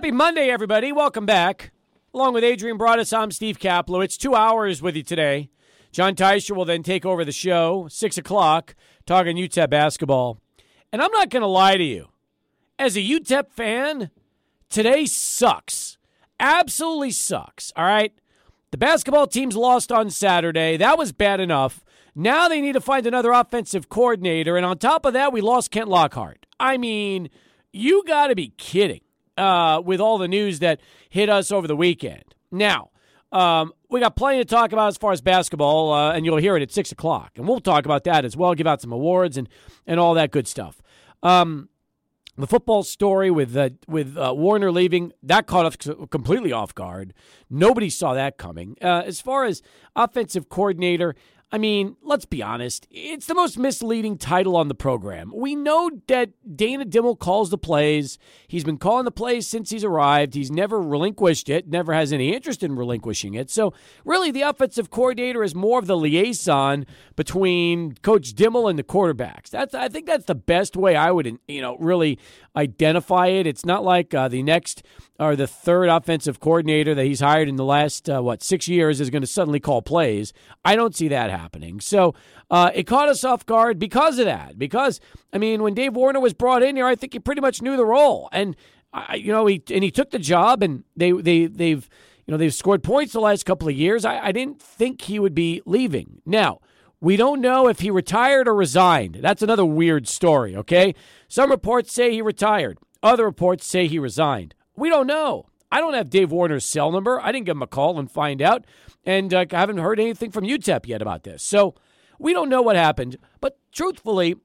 Happy Monday, everybody. Welcome back. Along with Adrian Broadus, I'm Steve Kaplowitz. Two hours with you today. John Teicher will then take over the show, 6 o'clock, talking UTEP basketball. And I'm not going to lie to you. As a UTEP fan, today sucks. Absolutely sucks. All right? The basketball team's lost on Saturday. That was bad enough. Now they need to find another offensive coordinator. And on top of that, we lost Kent Lockhart. I mean, you got to be kidding uh, with all the news that hit us over the weekend. Now, um, we got plenty to talk about as far as basketball, uh, and you'll hear it at 6 o'clock. And we'll talk about that as well, give out some awards and, and all that good stuff. Um, the football story with uh, with uh, Warner leaving that caught us completely off guard. Nobody saw that coming. Uh, as far as offensive coordinator, I mean, let's be honest. It's the most misleading title on the program. We know that Dana Dimel calls the plays. He's been calling the plays since he's arrived. He's never relinquished it, never has any interest in relinquishing it. So, really, the offensive coordinator is more of the liaison between Coach Dimel and the quarterbacks. That's I think that's the best way I would, you know, really identify it. It's not like uh, the next or the third offensive coordinator that he's hired in the last uh, what six years is going to suddenly call plays. I don't see that happening. So uh, it caught us off guard because of that. Because I mean, when Dave Warner was brought in here, I think he pretty much knew the role, and you know, he and he took the job, and they they they've you know they've scored points the last couple of years. I, I didn't think he would be leaving. Now we don't know if he retired or resigned. That's another weird story. Okay, some reports say he retired. Other reports say he resigned. We don't know. I don't have Dave Warner's cell number. I didn't give him a call and find out. And uh, I haven't heard anything from UTEP yet about this. So we don't know what happened. But truthfully,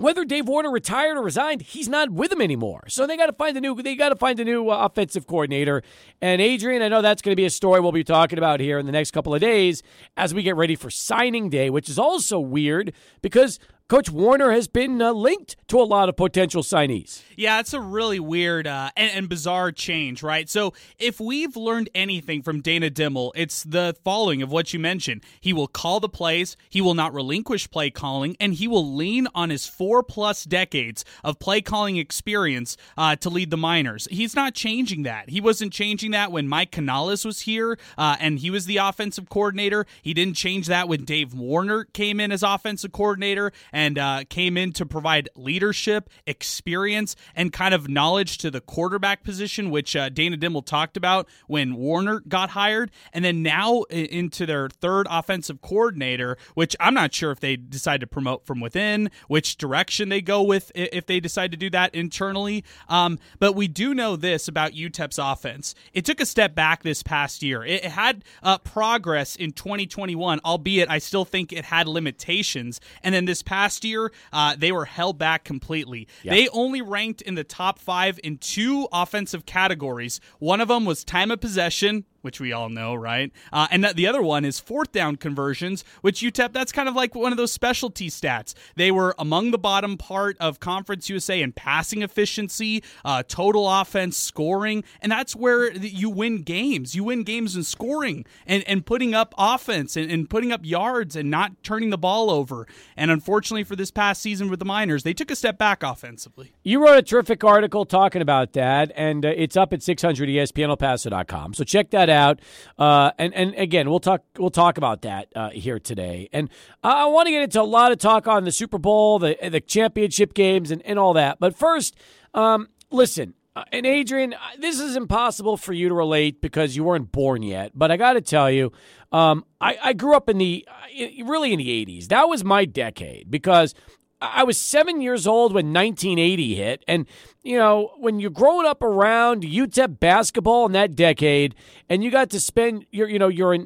whether Dave Warner retired or resigned, he's not with them anymore. So they got to find a new they got to find a new uh, offensive coordinator. And Adrian, I know that's going to be a story we'll be talking about here in the next couple of days as we get ready for signing day, which is also weird because Coach Warner has been uh, linked to a lot of potential signees. Yeah, it's a really weird uh, and, and, bizarre change, right? So, if we've learned anything from Dana Dimel, it's the following of what you mentioned. He will call the plays, he will not relinquish play calling, and he will lean on his four plus decades of play calling experience uh, to lead the Miners. He's not changing that. He wasn't changing that when Mike Canales was here uh, and he was the offensive coordinator. He didn't change that when Dave Warner came in as offensive coordinator uh, came in to provide leadership, experience, and kind of knowledge to the quarterback position, which uh, Dana Dimel talked about when Warner got hired. And then now into their third offensive coordinator, which I'm not sure if they decide to promote from within, which direction they go with if they decide to do that internally. Um, but we do know this about UTEP's offense. It took a step back this past year. It had uh, progress in 2021, albeit I still think it had limitations. And then this past last year, uh, they were held back completely. Yep. They only ranked in the top five in two offensive categories. One of them was time of possession, which we all know, right? Uh, and the other one is fourth down conversions, which UTEP, that's kind of like one of those specialty stats. They were among the bottom part of Conference USA in passing efficiency, uh, total offense, scoring, and that's where you win games. You win games in scoring and, and putting up offense and, and putting up yards and not turning the ball over. And unfortunately for this past season with the Miners, they took a step back offensively. You wrote a terrific article talking about that, and uh, it's up at 600 ESPNElPaso.com. So check that out. Uh, and and again, we'll talk we'll talk about that uh, here today. And I want to get into a lot of talk on the Super Bowl, the the championship games, and, and all that. But first, um, listen. Uh, and Adrian, uh, this is impossible for you to relate because you weren't born yet. But I got to tell you, um, I, I grew up in the uh, really in the '80s. That was my decade because I was seven years old when 1980 hit. And, you know, when you're growing up around UTEP basketball in that decade, and you got to spend your, you know, your,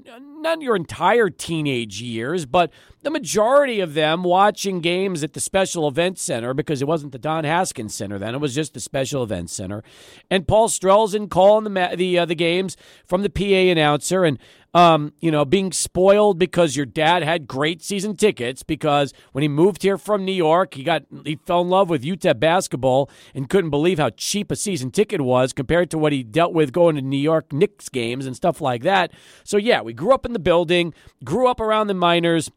not your entire teenage years, but the majority of them watching games at the Special Events Center because it wasn't the Don Haskins Center then; it was just the Special Events Center. And Paul Strelzin calling the the uh, the games from the PA announcer, and um, you know, being spoiled because your dad had great season tickets because when he moved here from New York, he got he fell in love with UTEP basketball and couldn't believe how cheap a season ticket was compared to what he dealt with going to New York Knicks games and stuff like that. So yeah, we grew up in the building, grew up around the miners,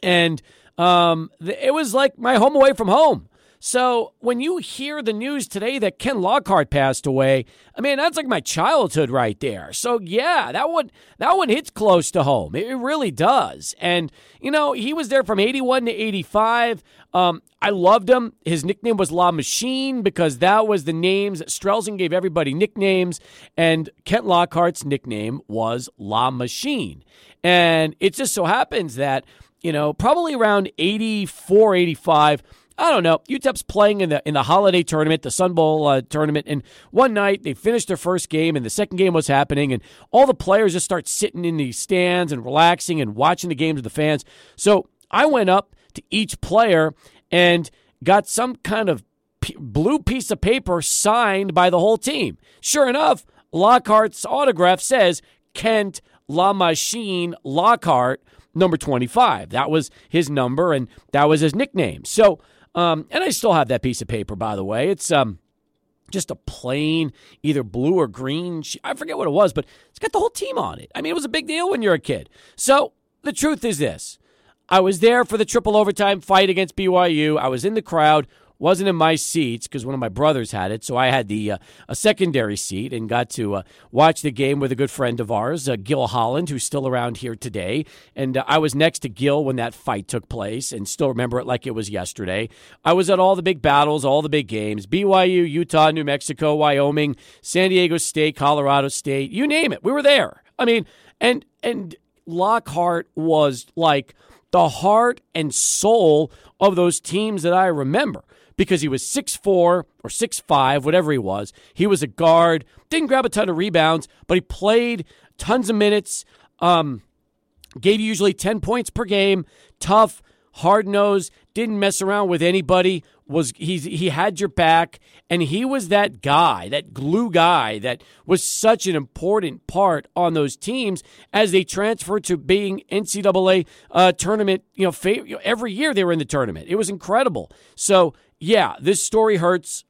and um, it was like my home away from home. So when you hear the news today that Ken Lockhart passed away, I mean that's like my childhood right there. So yeah, that one that one hits close to home. It really does. And you know he was there from '81 to '85. Um, I loved him. His nickname was La Machine because that was the names Strelzin gave everybody nicknames, and Kent Lockhart's nickname was La Machine. And it just so happens that you know probably around 84, 85 I don't know. UTEP's playing in the in the holiday tournament, the Sun Bowl uh, tournament, and one night they finished their first game, and the second game was happening, and all the players just start sitting in the stands and relaxing and watching the games with the fans. So I went up to each player and got some kind of p- blue piece of paper signed by the whole team. Sure enough, Lockhart's autograph says Kent La Machine Lockhart, number 25. That was his number, and that was his nickname. So um, and I still have that piece of paper, by the way. It's um, just a plain, either blue or green. I forget what it was, but it's got the whole team on it. I mean, it was a big deal when you're a kid. So the truth is this I was there for the triple overtime fight against BYU. I was in the crowd wasn't in my seats because one of my brothers had it, so I had the uh, a secondary seat and got to uh, watch the game with a good friend of ours, uh, Gil Holland, who's still around here today. And uh, I was next to Gil when that fight took place, and still remember it like it was yesterday. I was at all the big battles, all the big games: BYU, Utah, New Mexico, Wyoming, San Diego State, Colorado State, you name it. We were there. I mean, and and Lockhart was like the heart and soul of those teams that I remember because he was 6'4 or 6'5, whatever he was. He was a guard, didn't grab a ton of rebounds, but he played tons of minutes, um, gave you usually 10 points per game, tough, hard nosed, didn't mess around with anybody, was he he had your back and he was that guy, that glue guy that was such an important part on those teams as they transferred to being NCAA uh, tournament. You know, fav- every year they were in the tournament. It was incredible. So yeah, this story hurts,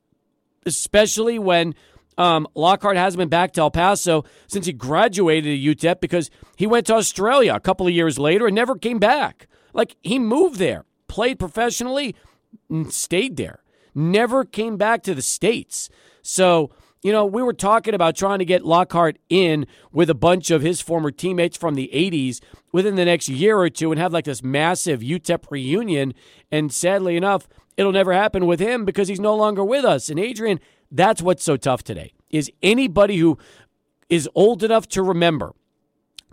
especially when um, Lockhart hasn't been back to El Paso since he graduated at UTEP because he went to Australia a couple of years later and never came back. Like he moved there, played professionally, stayed there, never came back to the States. So, you know, we were talking about trying to get Lockhart in with a bunch of his former teammates from the 80s within the next year or two and have like this massive UTEP reunion. And sadly enough, it'll never happen with him because he's no longer with us. And Adrian, that's what's so tough today. Is anybody who is old enough to remember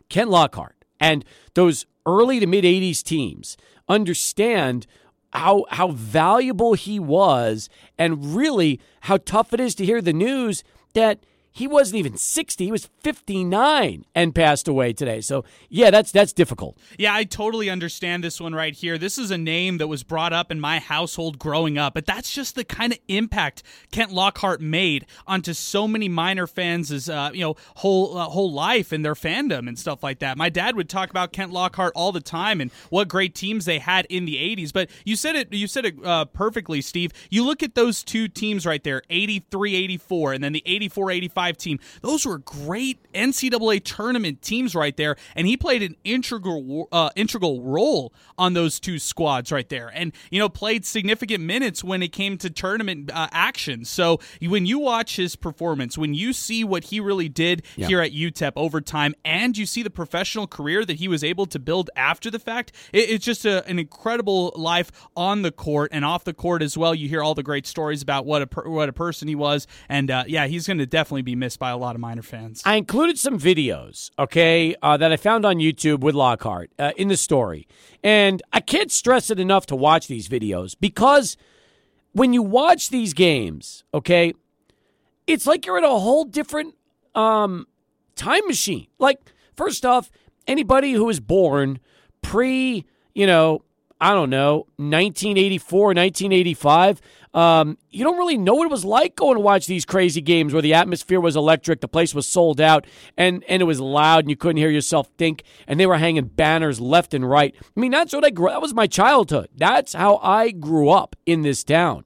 Ken Lockhart and those early to mid 80s teams understand how how valuable he was and really how tough it is to hear the news that he wasn't even 60 he was 59 and passed away today. So yeah that's that's difficult. Yeah i totally understand this one right here. This is a name that was brought up in my household growing up but that's just the kind of impact kent lockhart made onto so many miner fans' uh, you know whole uh, whole life and their fandom and stuff like that. My dad would talk about kent lockhart all the time and what great teams they had in the 80s but you said it you said it uh, perfectly steve. You look at those two teams right there 83 84 and then the 84 85 team. Those were great NCAA tournament teams right there, and he played an integral uh, integral role on those two squads right there, and you know played significant minutes when it came to tournament uh, action. So when you watch his performance, when you see what he really did yeah. here at UTEP over time, and you see the professional career that he was able to build after the fact, it, it's just a, an incredible life on the court and off the court as well. You hear all the great stories about what a per, what a person he was, and uh, yeah, he's going to definitely be be missed by a lot of Miner fans. I included some videos, okay, uh, that I found on YouTube with Lockhart uh, in the story. And I can't stress it enough to watch these videos because when you watch these games, okay, it's like you're in a whole different um, time machine. Like, first off, anybody who was born pre, you know, I don't know, 1984, 1985, um, you don't really know what it was like going to watch these crazy games where the atmosphere was electric, the place was sold out, and, and it was loud, and you couldn't hear yourself think, and they were hanging banners left and right. I mean, that's what I grew. That was my childhood. That's how I grew up in this town,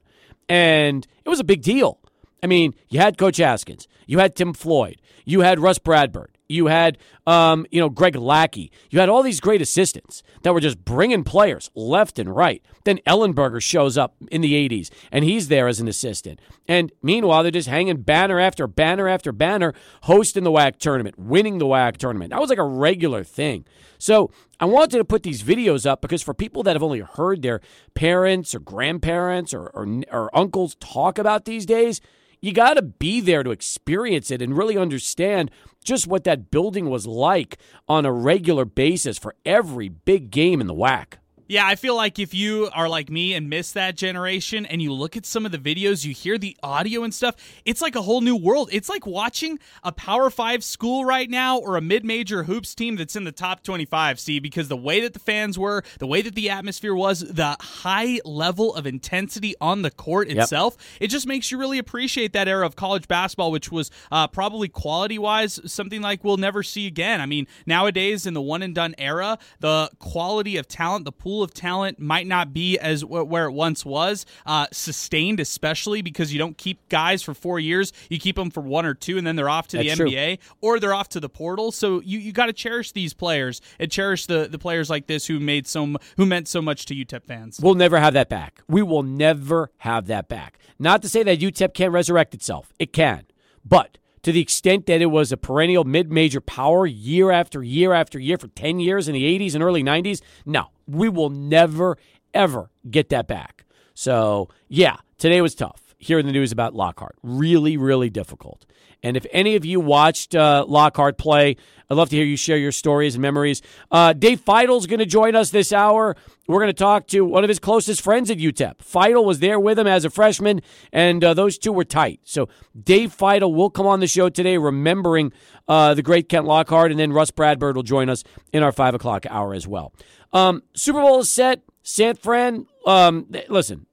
and it was a big deal. I mean, you had Coach Haskins, you had Tim Floyd, you had Russ Bradford, You had, um, you know, Greg Lackey. You had all these great assistants that were just bringing players left and right. Then Ellenberger shows up in the 80s, and he's there as an assistant. And meanwhile, they're just hanging banner after banner after banner, hosting the WAC tournament, winning the WAC tournament. That was like a regular thing. So I wanted to put these videos up because for people that have only heard their parents or grandparents or, or, or uncles talk about these days, you got to be there to experience it and really understand just what that building was like on a regular basis for every big game in the WAC. Yeah, I feel like if you are like me and miss that generation and you look at some of the videos, you hear the audio and stuff, it's like a whole new world. It's like watching a Power 5 school right now or a mid-major hoops team that's in the top 25, see, because the way that the fans were, the way that the atmosphere was, the high level of intensity on the court itself, yep. it just makes you really appreciate that era of college basketball which was uh, probably quality-wise something like we'll never see again. I mean, nowadays in the one and done era, the quality of talent, the pool of talent might not be as where it once was, uh, sustained, especially because you don't keep guys for four years. You keep them for one or two, and then they're off to That's the NBA true. or they're off to the portal. So you, you got to cherish these players and cherish the, the players like this who made so who meant so much to UTEP fans. We'll never have that back. We will never have that back. Not to say that UTEP can't resurrect itself. It can, but to the extent that it was a perennial mid major power year after year after year for 10 years in the 80s and early 90s. No, we will never, ever get that back. So, yeah, today was tough hearing the news about Lockhart. Really, really difficult. And if any of you watched uh, Lockhart play, I'd love to hear you share your stories and memories. Uh, Dave Feitl's going to join us this hour. We're going to talk to one of his closest friends at UTEP. Feitl was there with him as a freshman, and uh, those two were tight. So Dave Feitl will come on the show today, remembering uh, the great Kent Lockhart, and then Russ Bradford will join us in our 5 o'clock hour as well. Um, Super Bowl is set. San Fran, um, listen,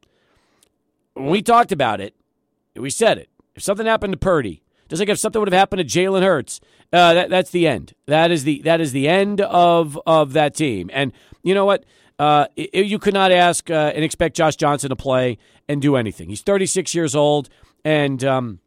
when we talked about it, we said it. If something happened to Purdy, just like if something would have happened to Jalen Hurts, uh, that, that's the end. That is the that is the end of of that team. And you know what? Uh, it, you could not ask uh, and expect Josh Johnson to play and do anything. He's 36 years old, and um,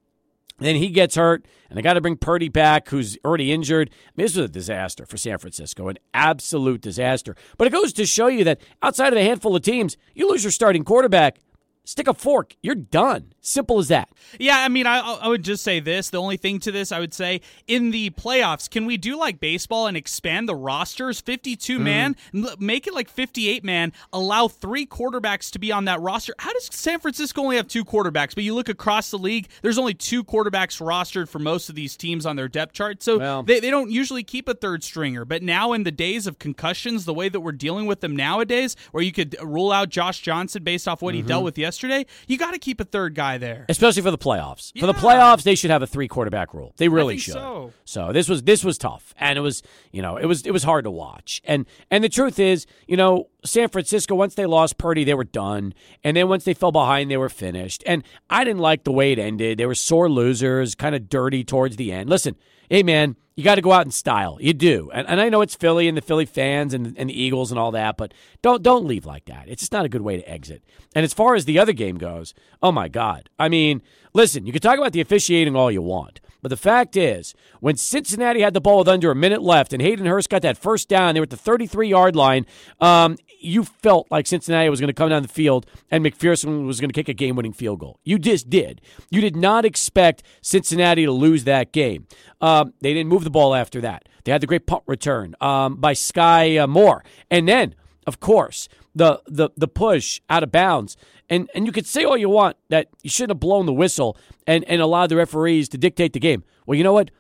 then he gets hurt, and they got to bring Purdy back, who's already injured. I mean, this was a disaster for San Francisco, an absolute disaster. But it goes to show you that outside of a handful of teams, you lose your starting quarterback, stick a fork. You're done. Simple as that. Yeah, I mean, I, I would just say this. The only thing to this, I would say, in the playoffs, can we do like baseball and expand the rosters? 52 mm-hmm. man, make it like 58 man, allow three quarterbacks to be on that roster. How does San Francisco only have two quarterbacks? But you look across the league, there's only two quarterbacks rostered for most of these teams on their depth chart. So well, they, they don't usually keep a third stringer. But now, in the days of concussions, the way that we're dealing with them nowadays, where you could rule out Josh Johnson based off what mm-hmm. he dealt with yesterday, you got to keep a third guy guy there, especially for the playoffs. Yeah. For the playoffs, they should have a three quarterback rule. They really should. So. so this was this was tough, and it was you know it was it was hard to watch. And and the truth is, you know, San Francisco once they lost Purdy, they were done, and then once they fell behind, they were finished. And I didn't like the way it ended. They were sore losers, kind of dirty towards the end. Listen, hey man, you got to go out in style. You do, and, and I know it's Philly and the Philly fans and, and the Eagles and all that, but don't don't leave like that. It's just not a good way to exit. And as far as the other game goes, oh my God! I mean, listen, you can talk about the officiating all you want, but the fact is, when Cincinnati had the ball with under a minute left and Hayden Hurst got that first down, they were at the 33 yard line. Um, you felt like Cincinnati was going to come down the field and McPherson was going to kick a game winning field goal. You just did. You did not expect Cincinnati to lose that game. Um, they didn't move the ball after that. They had the great punt return um, by Skyy uh, Moore. And then, of course, the, the, the push out of bounds. And, and you could say all you want that you shouldn't have blown the whistle and, and allowed the referees to dictate the game. Well, you know what?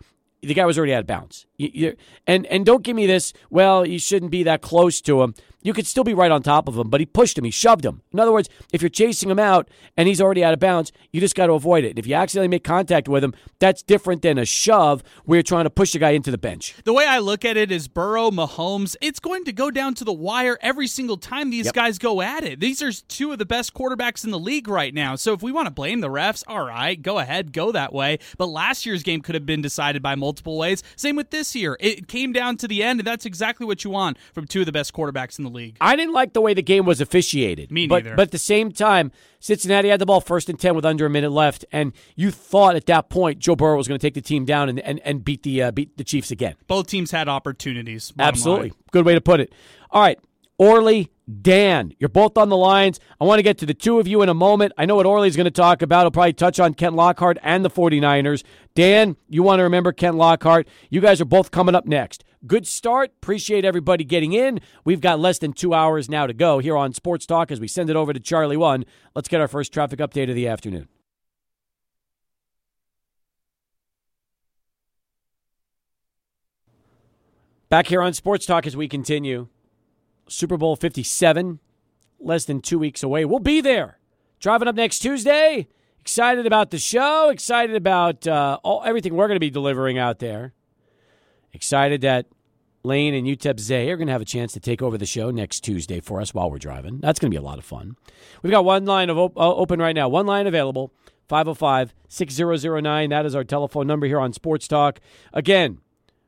The guy was already out of bounds. You, and, and don't give me this, well, you shouldn't be that close to him you could still be right on top of him, but he pushed him, he shoved him. In other words, if you're chasing him out and he's already out of bounds, you just got to avoid it. If you accidentally make contact with him, that's different than a shove where you're trying to push the guy into the bench. The way I look at it is Burrow, Mahomes, it's going to go down to the wire every single time these yep. guys go at it. These are two of the best quarterbacks in the league right now. So if we want to blame the refs, all right, go ahead, go that way. But last year's game could have been decided by multiple ways. Same with this year. It came down to the end, and that's exactly what you want from two of the best quarterbacks in the league. I didn't like the way the game was officiated. Me but, neither. But at the same time, Cincinnati had the ball first and 10 with under a minute left, and you thought at that point Joe Burrow was going to take the team down and, and, and beat, the, uh, beat the Chiefs again. Both teams had opportunities. Absolutely. line. Good way to put it. All right. Orly, Dan, you're both on the lines. I want to get to the two of you in a moment. I know what Orly's going to talk about. He'll probably touch on Kent Lockhart and the 49ers. Dan, you want to remember Kent Lockhart. You guys are both coming up next. Good start. Appreciate everybody getting in. We've got less than two hours now to go here on Sports Talk as we send it over to Charlie One. Let's get our first traffic update of the afternoon. Back here on Sports Talk as we continue. Super Bowl 57, less than two weeks away. We'll be there. Driving up next Tuesday. Excited about the show. Excited about uh, all everything we're going to be delivering out there. Excited that Lane and UTEP Zay are going to have a chance to take over the show next Tuesday for us while we're driving. That's going to be a lot of fun. We've got one line of op- uh, open right now. One line available. 505 6009. That is our telephone number here on Sports Talk. Again,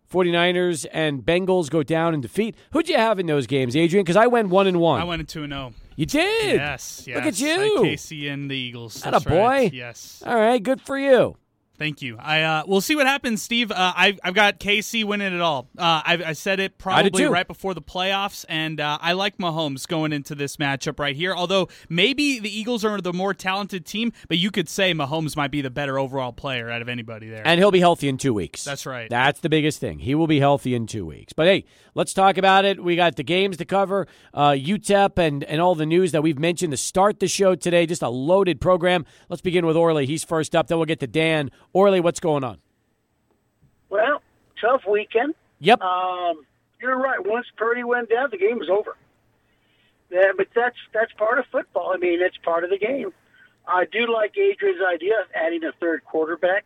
49ers and Bengals go down in defeat. Who'd you have in those games, Adrian? Because I went one and one. I went into a no. You did. Yes, yes. Look at you. Had KC and the Eagles. Atta a boy. right. Yes. All right, good for you. Thank you. I uh, we'll see what happens, Steve. Uh, I, I've got KC winning it all. Uh, I, I said it probably right before the playoffs, and uh, I like Mahomes going into this matchup right here. Although maybe the Eagles are the more talented team, but you could say Mahomes might be the better overall player out of anybody there. And he'll be healthy in two weeks. That's right. That's the biggest thing. He will be healthy in two weeks. But hey, let's talk about it. We got the games to cover, uh, UTEP, and, and all the news that we've mentioned to start the show today. Just a loaded program. Let's begin with Orly. He's first up. Then we'll get to Dan. Orly, what's going on? Well, tough weekend. Yep. Um, you're right. Once Purdy went down, the game was over. Yeah, but that's that's part of football. I mean, it's part of the game. I do like Adrian's idea of adding a third quarterback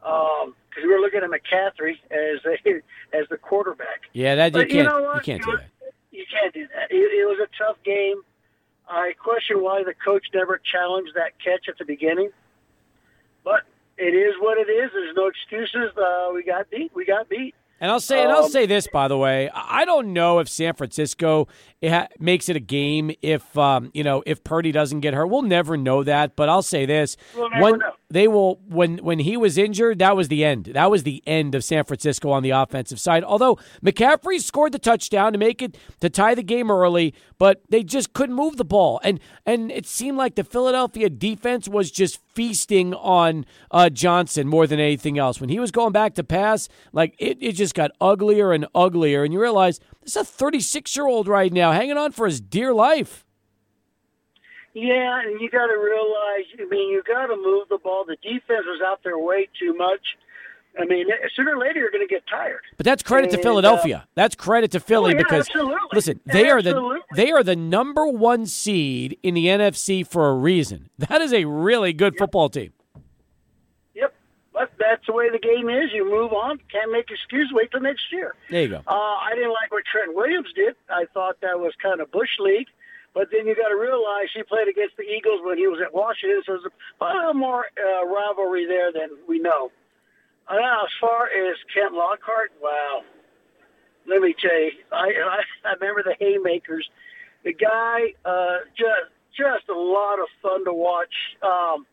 because we were looking at McCaffrey as a, as the quarterback. yeah, that you But can't. you know what? can't You do that. You can't do that. It, it was a tough game. I question why the coach never challenged that catch at the beginning. But it is what it is. There's no excuses. Uh, we got beat. We got beat. And I'll say, and I'll Um, say this by the way, I I don't know if San Francisco it ha- makes it a game if um, you know if Purdy doesn't get hurt. We'll never know that, but I'll say this: We'll know. They will, when when he was injured, that was the end. That was the end of San Francisco on the offensive side. Although McCaffrey scored the touchdown to make it to tie the game early, but they just couldn't move the ball, and and it seemed like the Philadelphia defense was just feasting on uh, Johnson more than anything else. When he was going back to pass, like it, it just got uglier and uglier, and you realize this is a 36 year old right now hanging on for his dear life. Yeah, and you got to realize. I mean, you got to move the ball. The defense was out there way too much. I mean, sooner or later you're going to get tired. But that's credit to And, Philadelphia. that's credit to Philly Oh, yeah, because absolutely. listen, they are the they are the number one seed in the NFC for a reason. That is a really good football team. Yep, but that's the way the game is. You move on. Can't make excuse. Wait till next year. There you go. Uh, I didn't like what Trent Williams did. I thought that was kind of bush league. But then you got to realize he played against the Eagles when he was at Washington, so there's a little more uh, rivalry there than we know. Uh, as far as Kent Lockhart, wow. Let me tell you, I, I, I remember the Haymakers. The guy, uh, just just a lot of fun to watch. Um,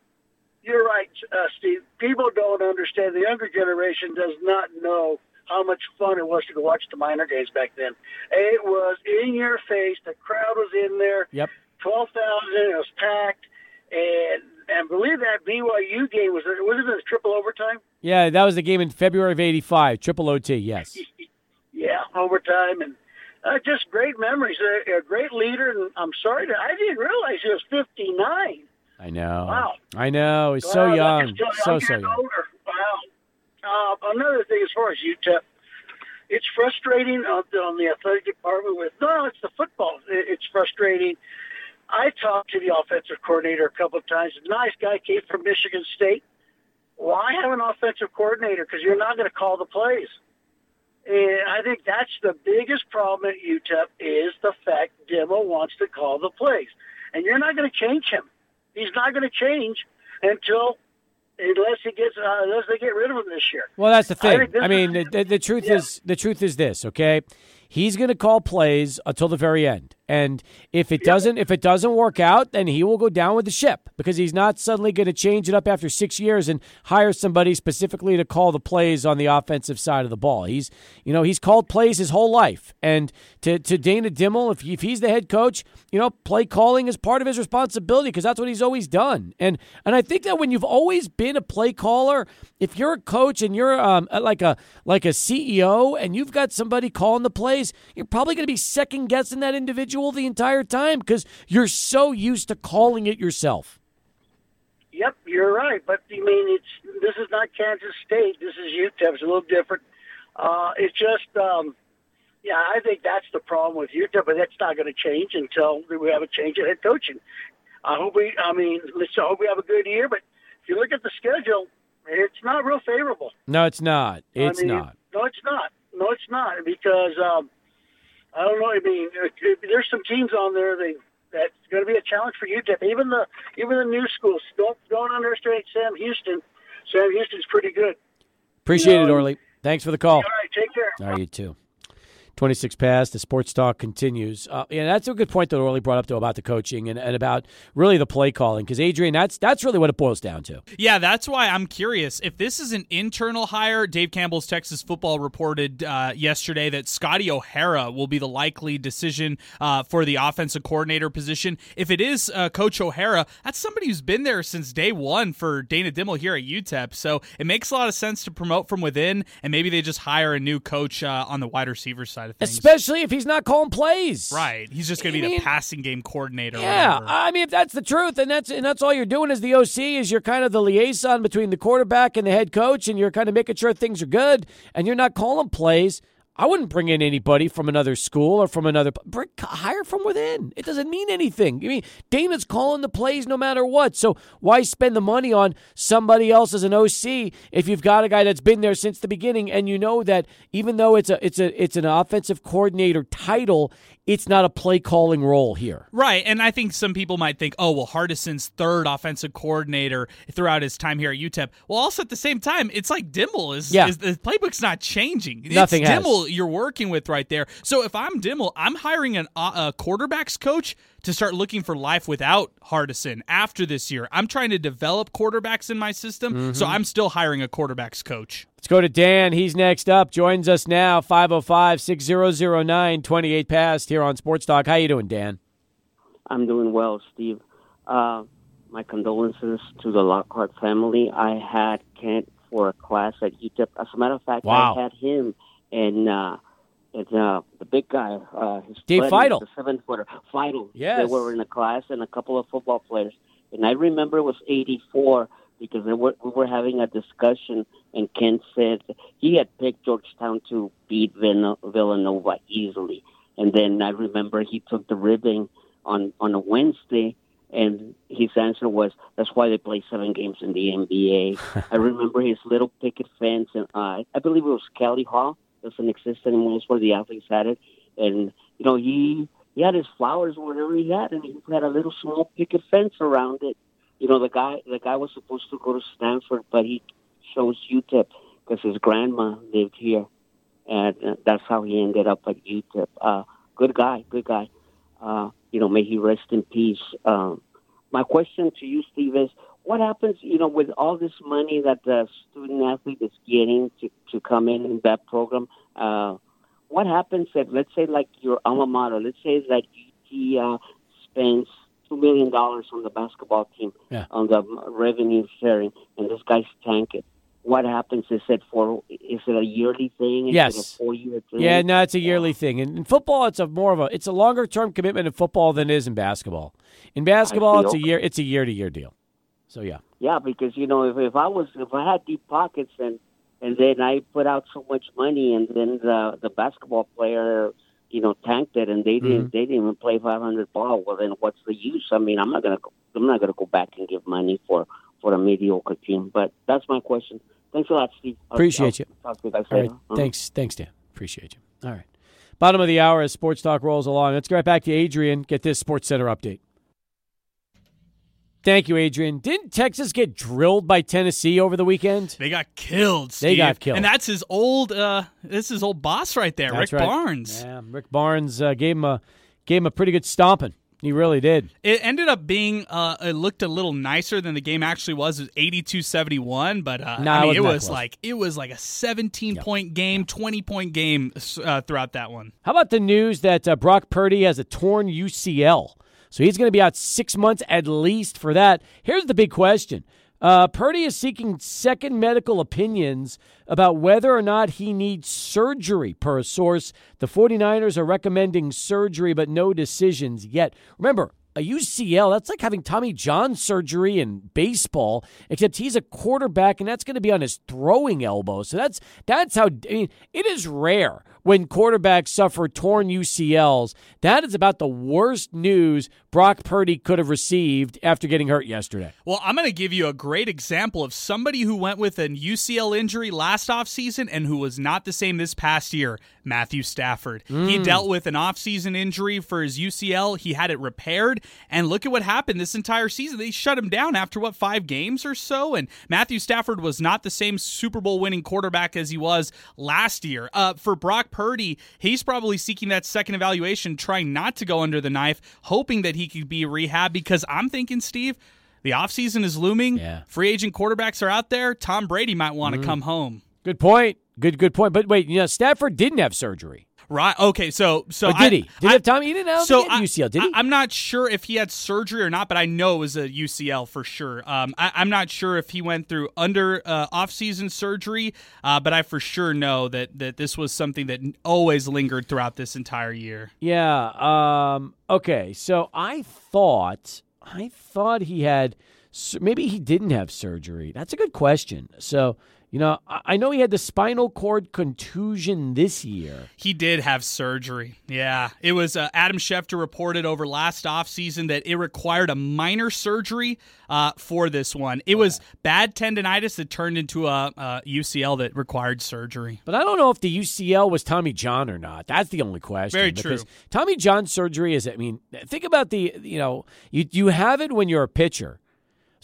you're right, uh, Steve. People don't understand. The younger generation does not know how much fun it was to go watch the miner games back then. It was in your face. The crowd was in there. Yep. Twelve thousand. It was packed, and and believe that BYU game was it was it a triple overtime? Yeah, that was the game in February of '85, triple OT. Yes. Yeah, overtime and. Uh, just great memories. A, a great leader, and I'm sorry that I didn't realize he was 59. I know. Wow. I know. He's so young. So so young. Older. Wow. Uh, another thing, as far as UTEP, it's frustrating on, on the athletic department. With no, it's the football. It, it's frustrating. I talked to the offensive coordinator a couple of times. A nice guy came from Michigan State. Why have an offensive coordinator? Because you're not going to call the plays. And I think that's the biggest problem at UTEP is the fact Demo wants to call the plays, and you're not going to change him. He's not going to change until unless he gets uh, unless they get rid of him this year. Well, that's the thing. this I, mean, is- the, the truth yeah. is the truth is this. Okay, he's going to call plays until the very end. And if it doesn't if it doesn't work out, then he will go down with the ship because he's not suddenly going to change it up after 6 years and hire somebody specifically to call the plays on the offensive side of the ball. He's you know, he's called plays his whole life. And to to Dana Dimel, if if he's the head coach, you know, play calling is part of his responsibility because that's what he's always done. And and I think that when you've always been a play caller, if you're a coach and you're um, like a like a CEO and you've got somebody calling the plays, you're probably going to be second guessing that individual the entire time because you're so used to calling it yourself. Yep, you're right. But I mean, it's this is not Kansas State. This is UTEP. It's a little different. Uh, it's just, um, yeah, I think that's the problem with UTEP, but that's not going to change until we have a change in head coaching. I hope we. I mean, let's hope we have a good year. But if you look at the schedule, it's not real favorable. No, it's not. It's I mean, not. No, it's not. No, it's not because um, I don't know. I mean, there's some teams on there that that's going to be a challenge for UTEP. Even the even the new schools. Don't don't underestimate Sam Houston. Sam Houston's pretty good. Appreciate you know, it, Orly. Thanks for the call. All right, take care. All right, you too. 26 past. The sports talk continues. Uh, yeah, that's a good point that Orly brought up though about the coaching and, and about really the play calling because Adrian, that's that's really what it boils down to. Yeah, that's why I'm curious if this is an internal hire. Dave Campbell's Texas Football reported uh, yesterday that Scotty O'Hara will be the likely decision uh, for the offensive coordinator position. If it is uh, Coach O'Hara, that's somebody who's been there since day one for Dana Dimel here at UTEP. So it makes a lot of sense to promote from within, and maybe they just hire a new coach uh, on the wide receiver side side of things. Especially if he's not calling plays. Right. He's just going to be mean, the passing game coordinator. Yeah. I mean, if that's the truth, and that's and that's all you're doing as the OC is you're kind of the liaison between the quarterback and the head coach, and you're kind of making sure things are good, and you're not calling plays. I wouldn't bring in anybody from another school or from another. Bring, hire from within. It doesn't mean anything. I mean, Dana's calling the plays no matter what. So why spend the money on somebody else as an OC if you've got a guy that's been there since the beginning and you know that even though it's a it's a it's an offensive coordinator title, it's not a play calling role here. Right. And I think some people might think, oh, well, Hardison's third offensive coordinator throughout his time here at UTEP. Well, also at the same time, it's like Dimel is, yeah. is the playbook's not changing. Nothing it's Dimel you're working with right there. So if I'm Dimel, I'm hiring an, uh, a quarterbacks coach to start looking for life without Hardison after this year. I'm trying to develop quarterbacks in my system, mm-hmm. so I'm still hiring a quarterbacks coach. Let's go to Dan. He's next up. Joins us now, 505 6009 28 past here on Sports Talk. How you doing, Dan? I'm doing well, Steve. Uh, my condolences to the Lockhart family. I had Kent for a class at UTEP. As a matter of fact, wow. I had him and uh, it's uh, the big guy, uh, his Dave Feitl, the seven footer, Feitl. Yes, they were in the class, and a couple of football players. And I remember it was '84 because were, we were having a discussion, and Ken said he had picked Georgetown to beat Villanova easily. And then I remember he took the ribbon on on a Wednesday, and his answer was, "That's why they play seven games in the NBA." I remember his little picket fence, and uh, I believe it was Kelly Hall doesn't exist anymore. It's where the athletes had it, and you know he he had his flowers wherever he had, and he had a little small picket fence around it. You know the guy the guy was supposed to go to Stanford, but he chose UTEP because his grandma lived here, and uh, that's how he ended up at UTEP. Uh, good guy, good guy. Uh, you know, may he rest in peace. Um, my question to you, Steve, is what happens, you know, with all this money that the student athlete is getting to, to come in in that program? Uh, what happens if, let's say, like your alma mater, let's say that he uh, spends two million dollars on the basketball team yeah. on the revenue sharing, and this guy's tank it. What happens? Is it for? Is it a yearly thing? Is yes. It a four year thing? Yeah, no, it's a yearly thing. In, in football, it's a more of a it's a longer term commitment in football than it is in basketball. In basketball, it's a year it's a year to year deal. So yeah. Yeah, because you know, if if I was if I had deep pockets and and then I put out so much money and then the the basketball player you know tanked it and they didn't mm-hmm. they didn't even play 500 ball well then what's the use? I mean i'm not going to i'm not to go back and give money for for a mediocre team but that's my question. Thanks a lot steve. Appreciate you. talk to you guys All right. Uh-huh. thanks thanks dan. Appreciate you. All right. Bottom of the hour as sports talk rolls along. Let's go right back to adrian get this sports center update Thank you, Adrian. Didn't Texas get drilled by Tennessee over the weekend? They got killed. Steve. They got killed. and that's his old. Uh, this is old boss right there, That's Rick right. Barnes. Yeah, Rick Barnes uh, gave him a gave him a pretty good stomping. He really did. It ended up being. Uh, it looked a little nicer than the game actually was. It was 82-71, but uh, Nah, I it mean, it was close. like it was like a seventeen point game, twenty point game uh, throughout that one. How about the news that uh, Brock Purdy has a torn UCL? So he's going to be out six months at least for that. Here's the big question. Uh, Purdy is seeking second medical opinions about whether or not he needs surgery, per a source. The 49ers are recommending surgery, but no decisions yet. Remember, a UCL, that's like having Tommy John surgery in baseball, except he's a quarterback and that's going to be on his throwing elbow. So that's that's how I mean, it is rare when quarterbacks suffer torn UCLs. That is about the worst news Brock Purdy could have received after getting hurt yesterday. Well, I'm going to give you a great example of somebody who went with an UCL injury last offseason and who was not the same this past year, Matthew Stafford. He dealt with an offseason injury for his UCL. He had it repaired, and look at what happened this entire season. They shut him down after, what, five games or so? And Matthew Stafford was not the same Super Bowl winning quarterback as he was last year. Uh, for Brock Purdy, he's probably seeking that second evaluation, trying not to go under the knife, hoping that he could be rehab because I'm thinking, Steve, the offseason is looming. Yeah. Free agent quarterbacks are out there. Tom Brady might want to mm-hmm. come home. Good point. Good good point. But wait, you know, Stafford didn't have surgery. Right. Okay. So, so Or did I- he? Did he have Tommy? He didn't have so had UCL, did he? I, am not sure if he had surgery or not, but I know it was a UCL for sure. Um, I, I'm not sure if he went through under uh, off-season surgery, uh, but I for sure know that that this was something that always lingered throughout this entire year. Yeah. Um, okay. So I thought I thought he had maybe he didn't have surgery. That's a good question. So you know, I, know he had the spinal cord contusion this year. He did have surgery. Yeah. It was uh, Adam Schefter reported over last offseason that it required a minor surgery uh, for this one. It was bad tendonitis that turned into a, a UCL that required surgery. But I don't know if the UCL was Tommy John or not. That's the only question. Very because true. Tommy John surgery is. I mean, think about the. You know, you you have it when you're a pitcher.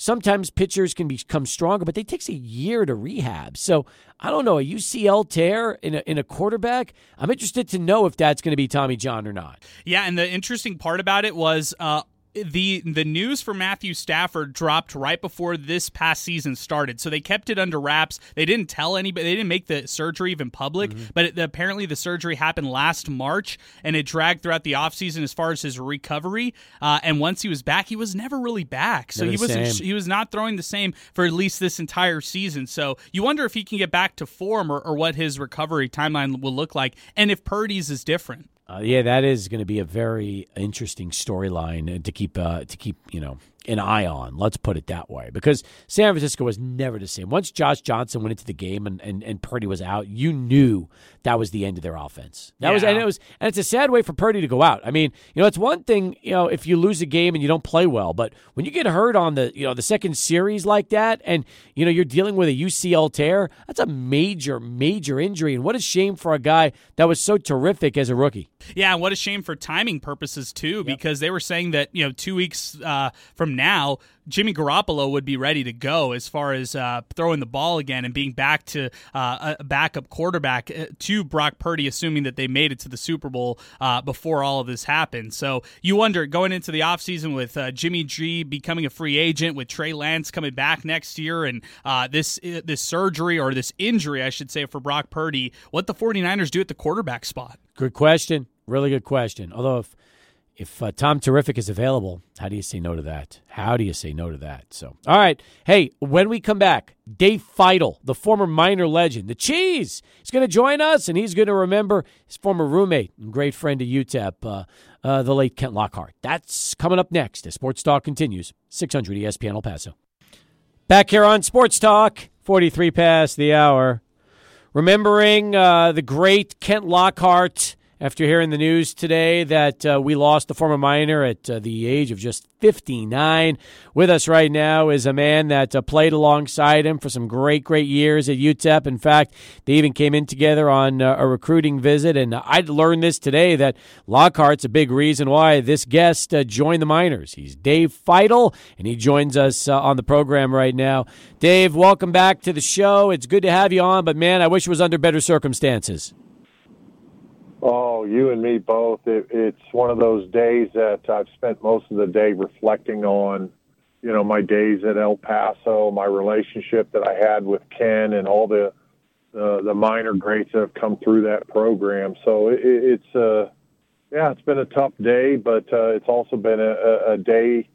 Sometimes pitchers can become stronger, but it takes a year to rehab. So I don't know a UCL tear in a, in a quarterback. I'm interested to know if that's going to be Tommy John or not. Yeah, and the interesting part about it was uh, the the news for Matthew Stafford dropped right before this past season started. So they kept it under wraps. They didn't tell anybody. They didn't make the surgery even public. Mm-hmm. But it, apparently the surgery happened last March, and it dragged throughout the offseason as far as his recovery. Uh, and once he was back, he was never really back. So he wasn't. same. He was not throwing the same for at least this entire season. So you wonder if he can get back to form or, or what his recovery timeline will look like, and if Purdy's is different. Uh, yeah, that is going to be a very interesting storyline to keep uh, to keep you know an eye on. Let's put it that way, because San Francisco was never the same. Once Josh Johnson went into the game and, and, and Purdy was out, you knew that was the end of their offense. That was and it was and it's a sad way for Purdy to go out. I mean, you know, it's one thing you know if you lose a game and you don't play well, but when you get hurt on the you know the second series like that, and you know you're dealing with a UCL tear, that's a major major injury, and what a shame for a guy that was so terrific as a rookie. Yeah, and what a shame for timing purposes too, because they were saying that you know two weeks uh, from now, Jimmy Garoppolo would be ready to go as far as uh, throwing the ball again and being back to uh, a backup quarterback uh, to Brock Purdy, assuming that they made it to the Super Bowl uh, before all of this happened. So you wonder going into the offseason with uh, Jimmy G becoming a free agent, with Trey Lance coming back next year, and uh, this this surgery or this injury, I should say, for Brock Purdy, what the 49ers do at the quarterback spot. Good question. Really good question. Although if if uh, Tom Terrific is available, how do you say no to that? How do you say no to that? So, all right. Hey, when we come back, Dave Feitl, the former miner legend, the cheese, is going to join us, and he's going to remember his former roommate and great friend of UTEP, uh, uh, the late Kent Lockhart. That's coming up next as Sports Talk continues. 600 ESPN El Paso. Back here on Sports Talk, 43 past the hour remembering uh, the great Kent Lockhart after hearing the news today that uh, we lost the former Miner at uh, the age of just 59. With us right now is a man that uh, played alongside him for some great, great years at UTEP. In fact, they even came in together on uh, a recruiting visit, and I learned this today that Lockhart's a big reason why this guest uh, joined the Miners. He's Dave Feitl, and he joins us uh, on the program right now. Dave, welcome back to the show. It's good to have you on, but man, I wish it was under better circumstances. Oh, you and me both. It, it's one of those days that I've spent most of the day reflecting on, you know, my days at El Paso, my relationship that I had with Ken, and all the the, the miner greats that have come through that program. So it, it's uh, yeah, it's been a tough day, but uh, it's also been a, a day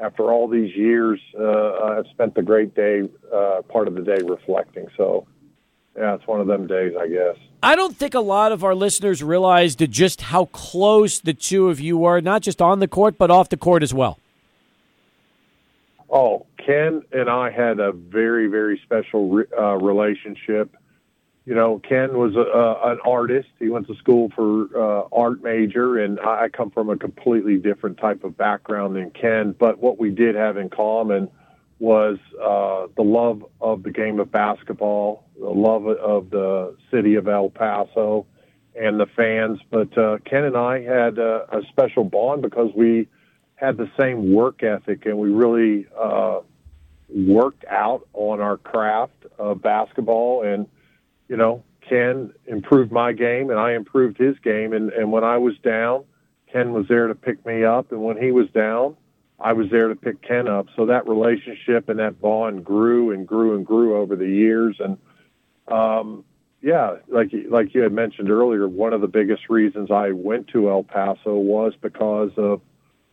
after all these years. Uh, I've spent the great day, uh, part of the day reflecting. So yeah, it's one of them days, I guess. I don't think a lot of our listeners realized just how close the two of you were, not just on the court, but off the court as well. Oh, Ken and I had a very, very special uh, relationship. You know, Ken was a, uh, an artist. He went to school for uh, art major, and I come from a completely different type of background than Ken. But what we did have in common was uh, the love of the game of basketball, the love of the city of El Paso, and the fans. But uh, Ken and I had a, a special bond because we had the same work ethic, and we really uh, worked out on our craft of basketball. And you know, Ken improved my game, and I improved his game. And, and when I was down, Ken was there to pick me up, and when he was down, I was there to pick Ken up. So that relationship and that bond grew and grew and grew over the years. And um, yeah, like like you had mentioned earlier, one of the biggest reasons I went to El Paso was because of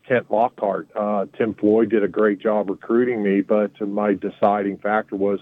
Kent Lockhart. Uh, Tim Floyd did a great job recruiting me, but my deciding factor was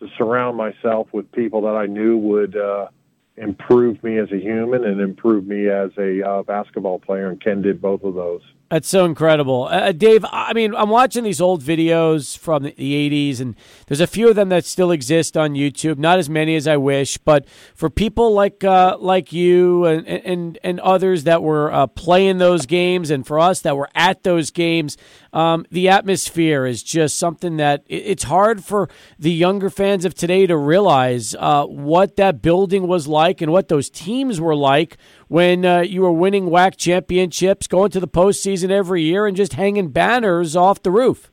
to surround myself with people that I knew would uh, improve me as a human and improve me as a uh, basketball player. And Ken did both of those. That's so incredible. Uh, uh, Dave, I mean, I'm watching these old videos from the 80s, and there's a few of them that still exist on YouTube. Not as many as I wish, but for people like uh, like you and, and, and others that were uh, playing those games, and for us that were at those games, um, the atmosphere is just something that it's hard for the younger fans of today to realize uh, what that building was like and what those teams were like when uh, you were winning WAC championships, going to the postseason every year, and just hanging banners off the roof.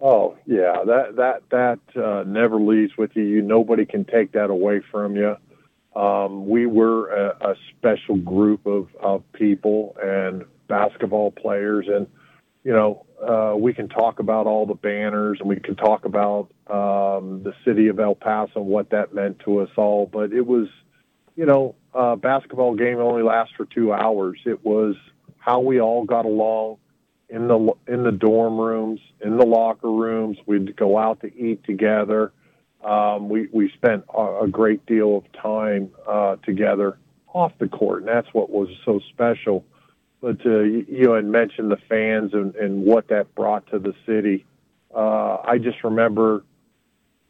Oh yeah, that that that uh, never leaves with you. Nobody can take that away from you. Um, we were a, a special group of, of people and basketball players, and you know uh, we can talk about all the banners and we can talk about um, the city of El Paso and what that meant to us all. But it was, you know, a basketball game only lasts for two hours. It was how we all got along in the in the dorm rooms, in the locker rooms. We'd go out to eat together. Um, we we spent a, a great deal of time uh, together off the court, and that's what was so special but uh, you, you had mentioned the fans and, and what that brought to the city. Uh, I just remember,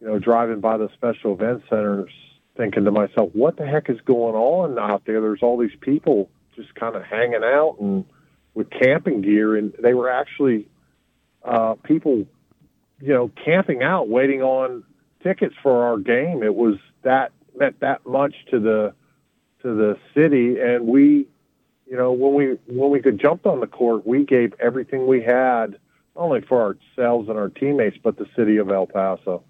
you know, driving by the special event centers, thinking to myself, "What the heck is going on out there?" There's all these people just kind of hanging out and with camping gear, and they were actually uh, people, you know, camping out, waiting on tickets for our game. It was that meant that much to the to the city, and we you know, when we when we could jump on the court, we gave everything we had, not only for ourselves and our teammates, but the city of El Paso.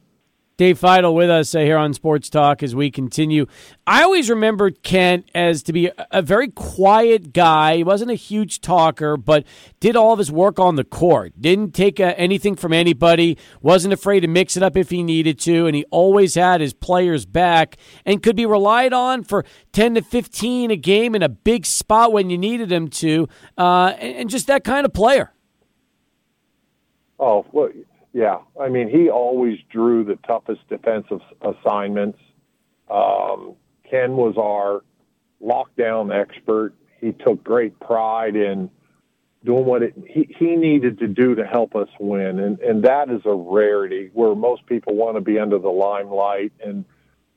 Dave Feitl with us uh, here on Sports Talk as we continue. I always remembered Kent as to be a, very quiet guy. He wasn't a huge talker, but did all of his work on the court. Didn't take uh, anything from anybody. Wasn't afraid to mix it up if he needed to, and he always had his players back and could be relied on for ten to fifteen a game in a big spot when you needed him to, uh, and, and just that kind of player. Oh well yeah, I mean, he always drew the toughest defensive assignments. Um, Ken was our lockdown expert. He took great pride in doing what it, he, he needed to do to help us win. And, and that is a rarity where most people want to be under the limelight and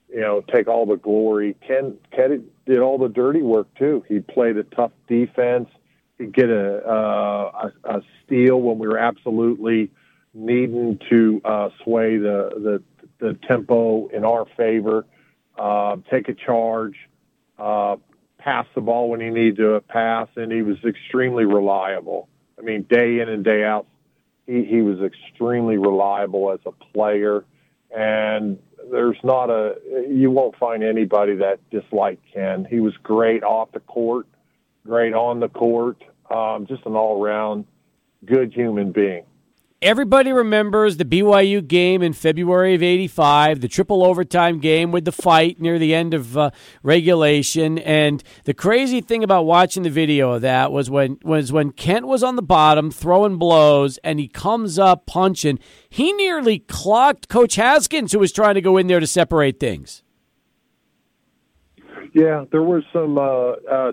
you know, take all the glory. Ken, Ken did all the dirty work too. He played a tough defense. He'd get a, uh, a, a steal when we were absolutely needing to uh, sway the, the, the tempo in our favor. Uh, take a charge, uh, pass the ball when he needed to pass, and he was extremely reliable. I mean, day in and day out, he, he was extremely reliable as a player. And there's not a you won't find anybody that disliked Ken. He was great off the court, great on the court, um, just an all around good human being. Everybody remembers the BYU game in February of 85, the triple overtime game with the fight near the end of uh, regulation. And the crazy thing about watching the video of that was when, was when Kent was on the bottom throwing blows and he comes up punching. He nearly clocked Coach Haskins, who was trying to go in there to separate things. Yeah, there was some uh, uh,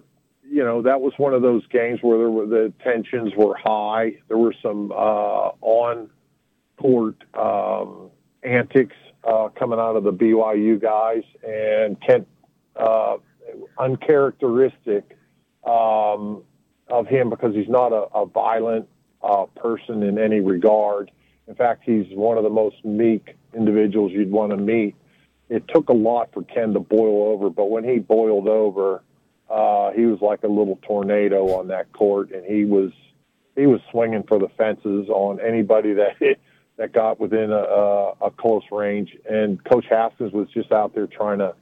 you know that was one of those games where there were, the tensions were high. There were some uh, on court um, antics uh, coming out of the BYU guys, and Kent uh, uncharacteristic um, of him because he's not a, a violent uh, person in any regard. In fact, he's one of the most meek individuals you'd want to meet. It took a lot for Ken to boil over, but when he boiled over, uh, he was like a little tornado on that court, and he was he was swinging for the fences on anybody that that got within a, a, a close range. And Coach Haskins was just out there trying to,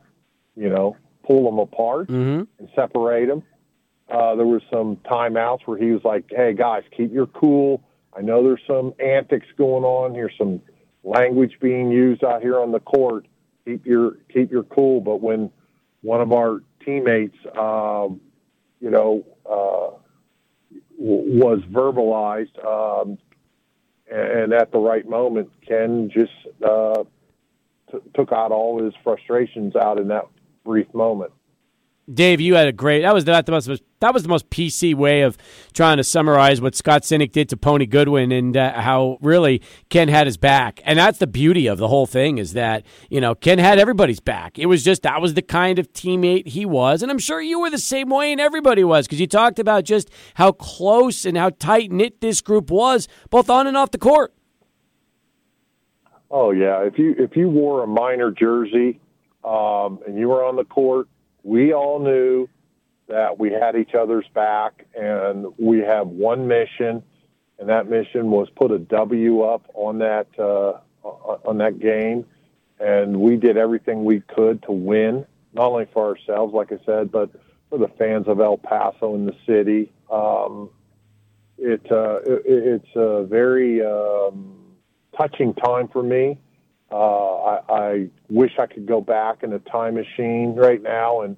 you know, pull them apart mm-hmm. and separate them. Uh, there was some timeouts where he was like, "Hey guys, keep your cool. I know there's some antics going on. Here's some language being used out here on the court. Keep your keep your cool." But when one of our teammates, um, you know, uh, was verbalized, um, and at the right moment, Ken just uh, t- took out all his frustrations out in that brief moment. Dave, you had a great. That was that the most that was the most PC way of trying to summarize what Scott Sinek did to Pony Goodwin and uh, how really Ken had his back. And that's the beauty of the whole thing is that you know Ken had everybody's back. It was just that was the kind of teammate he was, and I'm sure you were the same way, and everybody was because you talked about just how close and how tight knit this group was, both on and off the court. Oh yeah, if you if you wore a minor jersey um, and you were on the court we all knew that we had each other's back and we have one mission and that mission was put a W up on that uh, on that game. And we did everything we could to win not only for ourselves like I said but for the fans of El Paso and the city. Um, it, uh, it it's a very um, touching time for me uh, I, I wish I could go back in a time machine right now and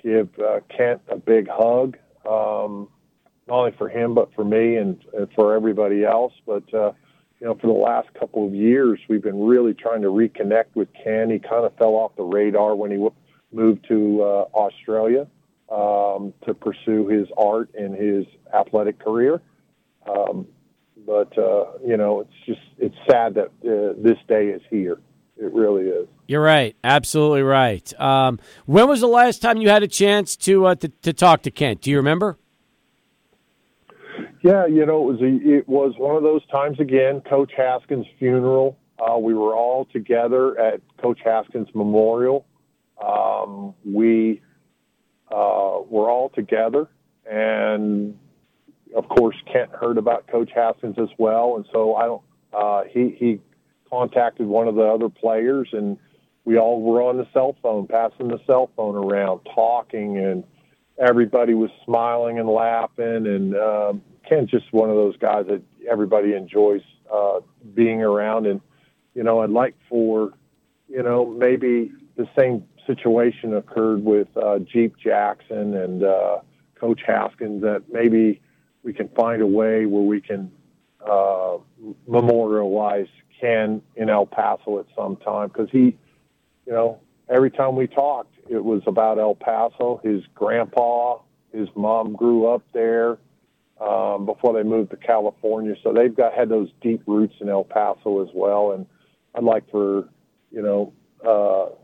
give uh, Kent a big hug, um, not only for him but for me and, and for everybody else. But uh, you know, for the last couple of years, we've been really trying to reconnect with Ken. He kind of fell off the radar when he w- moved to uh, Australia um, to pursue his art and his athletic career. Um, but uh, you know, it's just it's sad that uh, this day is here. It really is. You're right, absolutely right. Um, when was the last time you had a chance to, uh, to to talk to Kent? Do you remember? Yeah, you know, it was a, it was one of those times again. Coach Haskins' funeral. Uh, we were all together at Coach Haskins' memorial. Um, we uh, were all together, and of course, Kent heard about Coach Haskins as well, and so I don't. Uh, he he contacted one of the other players, and we all were on the cell phone, passing the cell phone around, talking, and everybody was smiling and laughing. And um, Ken's just one of those guys that everybody enjoys uh, being around. And you know, I'd like for you know maybe the same situation occurred with uh, Jeep Jackson and uh, Coach Haskins that maybe we can find a way where we can uh, memorialize Ken in El Paso at some time because he, you know, every time we talked, it was about El Paso. His grandpa, his mom grew up there um, before they moved to California, so they've got had those deep roots in El Paso as well. And I'd like for you know uh,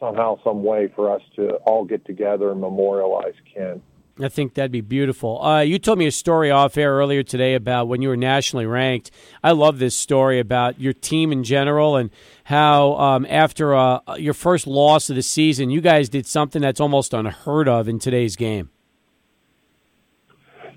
somehow, some way for us to all get together and memorialize Ken. I think that'd be beautiful. Uh, you told me a story off air earlier today about when you were nationally ranked. I love this story about your team in general and how um, after uh, your first loss of the season, you guys did something that's almost unheard of in today's game.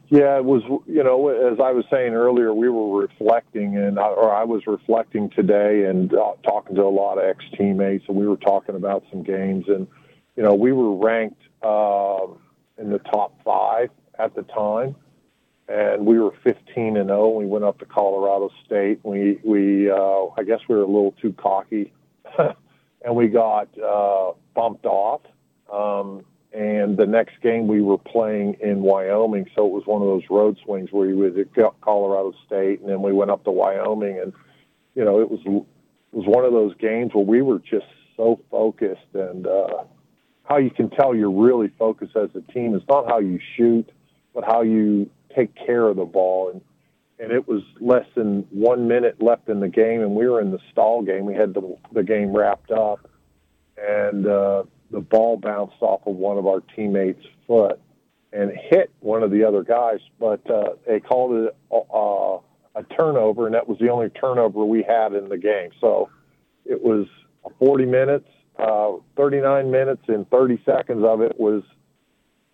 Yeah, it was. You know, as I was saying earlier, we were reflecting, and or I was reflecting today, and uh, talking to a lot of ex teammates, and we were talking about some games, and you know, we were ranked uh, in the top five at the time, and we were 15 and 0. We went up to Colorado State. We we uh, I guess we were a little too cocky, and we got uh, bumped off. Um, and the next game we were playing in Wyoming, so it was one of those road swings where you was at Colorado State, and then we went up to Wyoming, and you know it was it was one of those games where we were just so focused, and uh, how you can tell you're really focused as a team is not how you shoot, but how you take care of the ball, and and it was less than one minute left in the game, and we were in the stall game. We had the the game wrapped up, and uh, the ball bounced off of one of our teammates' foot and hit one of the other guys, but uh, they called it uh, a turnover, and that was the only turnover we had in the game. So it was 40 minutes, uh, 39 minutes, and 30 seconds of it was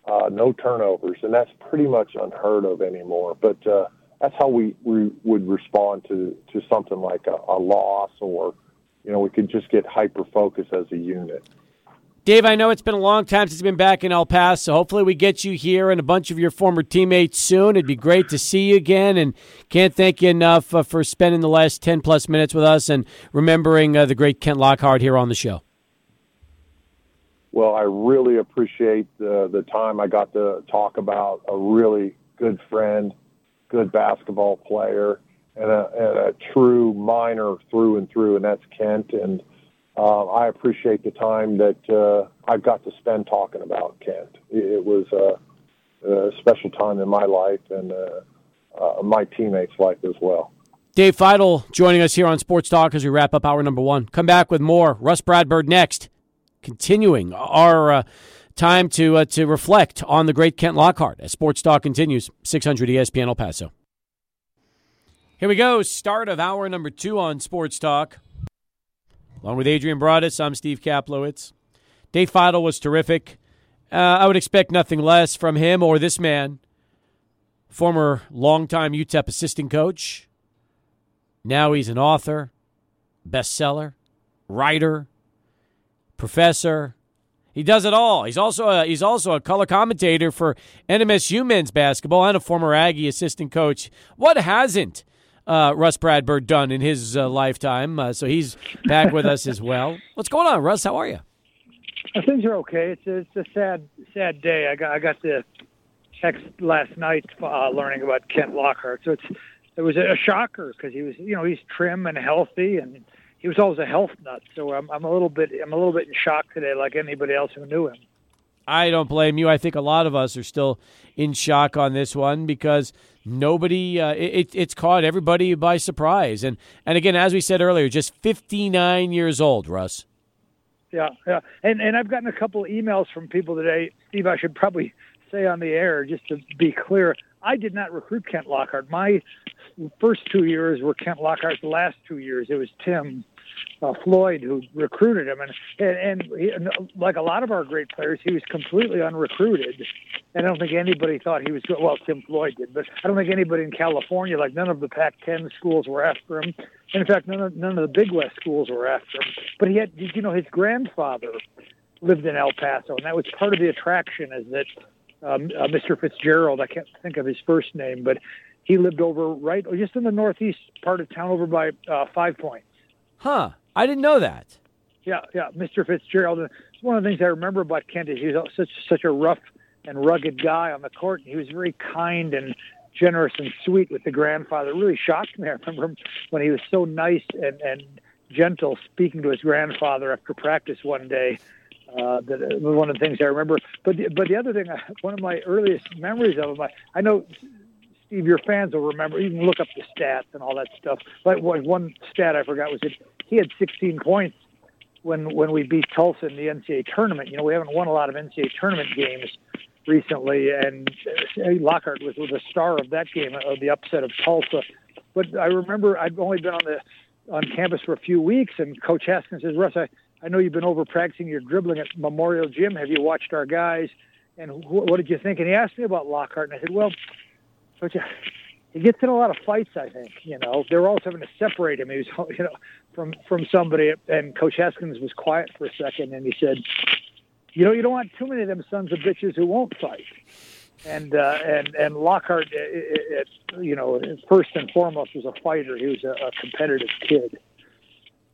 uh, no turnovers, and that's pretty much unheard of anymore. But uh, that's how we, we would respond to, to something like a, a loss, or you know, we could just get hyper focused as a unit. Dave, I know it's been a long time since you've been back in El Paso. So hopefully, we get you here and a bunch of your former teammates soon. It'd be great to see you again, and can't thank you enough uh, for spending the last ten plus minutes with us and remembering uh, the great Kent Lockhart here on the show. Well, I really appreciate the the time I got to talk about a really good friend, good basketball player, and a, and a true miner through and through, and that's Kent and uh, I appreciate the time that uh, I've got to spend talking about Kent. It was a, a special time in my life and uh, uh, my teammates' life as well. Dave Feitl joining us here on Sports Talk as we wrap up hour number one. Come back with more. Rus Bradburd next, continuing our uh, time to uh, to reflect on the great Kent Lockhart as Sports Talk continues. 600 ESPN El Paso. Here we go. Start of hour number two on Sports Talk. Along with Adrian Broadus, I'm Steve Kaplowitz. Dave Feitl was terrific. Uh, I would expect nothing less from him or this man, former longtime UTEP assistant coach. Now he's an author, bestseller, writer, professor. He does it all. He's also a, he's also a color commentator for NMSU men's basketball and a former Aggie assistant coach. What hasn't uh, Rus Bradburd done in his uh, lifetime. Uh, so he's back with us as well. What's going on, Russ? How are you? Things are okay. It's a, it's a sad sad day. I got I got the text last night uh, learning about Kent Lockhart. So it's it was a shocker because he was you know he's trim and healthy and he was always a health nut. So I'm I'm a little bit I'm a little bit in shock today, like anybody else who knew him. I don't blame you. I think a lot of us are still in shock on this one because nobody uh, it, it's caught everybody by surprise. And and again, as we said earlier, just 59 years old, Russ. Yeah, yeah. And and I've gotten a couple of emails from people today. Steve, I should probably say on the air just to be clear. I did not recruit Kent Lockhart. My first two years were Kent Lockhart's last two years. It was Tim uh, Floyd who recruited him, and and, and, he, and like a lot of our great players, he was completely unrecruited. And I don't think anybody thought he was good. Well, Tim Floyd did, but I don't think anybody in California, like none of the Pac-10 schools, were after him. And in fact, none of none of the Big West schools were after him. But he had, you know, his grandfather lived in El Paso, and that was part of the attraction. Is that um, uh, Mr. Fitzgerald? I can't think of his first name, but he lived over right just in the northeast part of town, over by uh, Five Points. Huh. I didn't know that. Yeah, yeah. Mr. Fitzgerald. It's one of the things I remember about Kent is he was such such a rough and rugged guy on the court. He was very kind and generous and sweet with the grandfather. It really shocked me. I remember him when he was so nice and, and gentle speaking to his grandfather after practice one day. Uh, that was one of the things I remember. But the, but the other thing, one of my earliest memories of him, I, I know Steve, your fans will remember. You can look up the stats and all that stuff. But one stat I forgot was that he had 16 points when when we beat Tulsa in the NCAA tournament. You know, we haven't won a lot of NCAA tournament games recently, and uh, Lockhart was, was the star of that game, of the upset of Tulsa. But I remember I'd only been on the on campus for a few weeks, and Coach Haskins says, "Russ, I, I know you've been over practicing your dribbling at Memorial Gym. Have you watched our guys? And what did you think?" And he asked me about Lockhart, and I said, "Well, Coach." He gets in a lot of fights. I think you know they're always having to separate him. He was, you know, from from somebody. And Coach Haskins was quiet for a second, and he said, "You know, you don't want too many of them sons of bitches who won't fight." And uh, and and Lockhart, it, it, you know, first and foremost was a fighter. He was a, a competitive kid.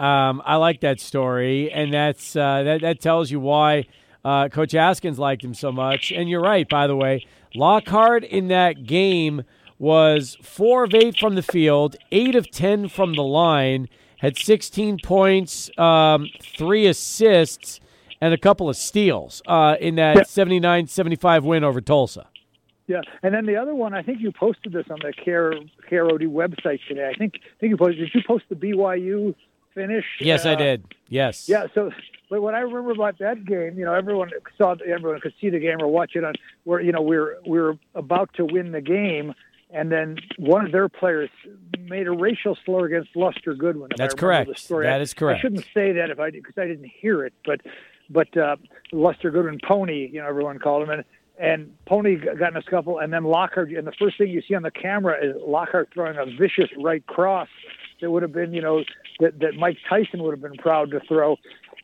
Um, I like that story, and that's uh, that. That tells you why uh, Coach Haskins liked him so much. And you're right, by the way. Lockhart in that game was four of eight from the field, eight of ten from the line, had 16 points, um, three assists, and a couple of steals uh, in that 79 75 win over Tulsa. Yeah, and then the other one, I think you posted this on the Care KROD website today. I think I think you posted. Did you post the BYU finish? Yes, uh, I did. Yes. Yeah. So, but what I remember about that game, you know, everyone saw, everyone could see the game or watch it on where you know we we're we we're about to win the game, and then one of their players made a racial slur against Luster Goodwin. That's correct. That is correct. I shouldn't say that if I because I didn't hear it, but but uh, Luster Goodwin Pony, you know, everyone called him, and and Pony got in a scuffle, and then Lockhart. And the first thing you see on the camera is Lockhart throwing a vicious right cross that would have been, you know, that, that Mike Tyson would have been proud to throw.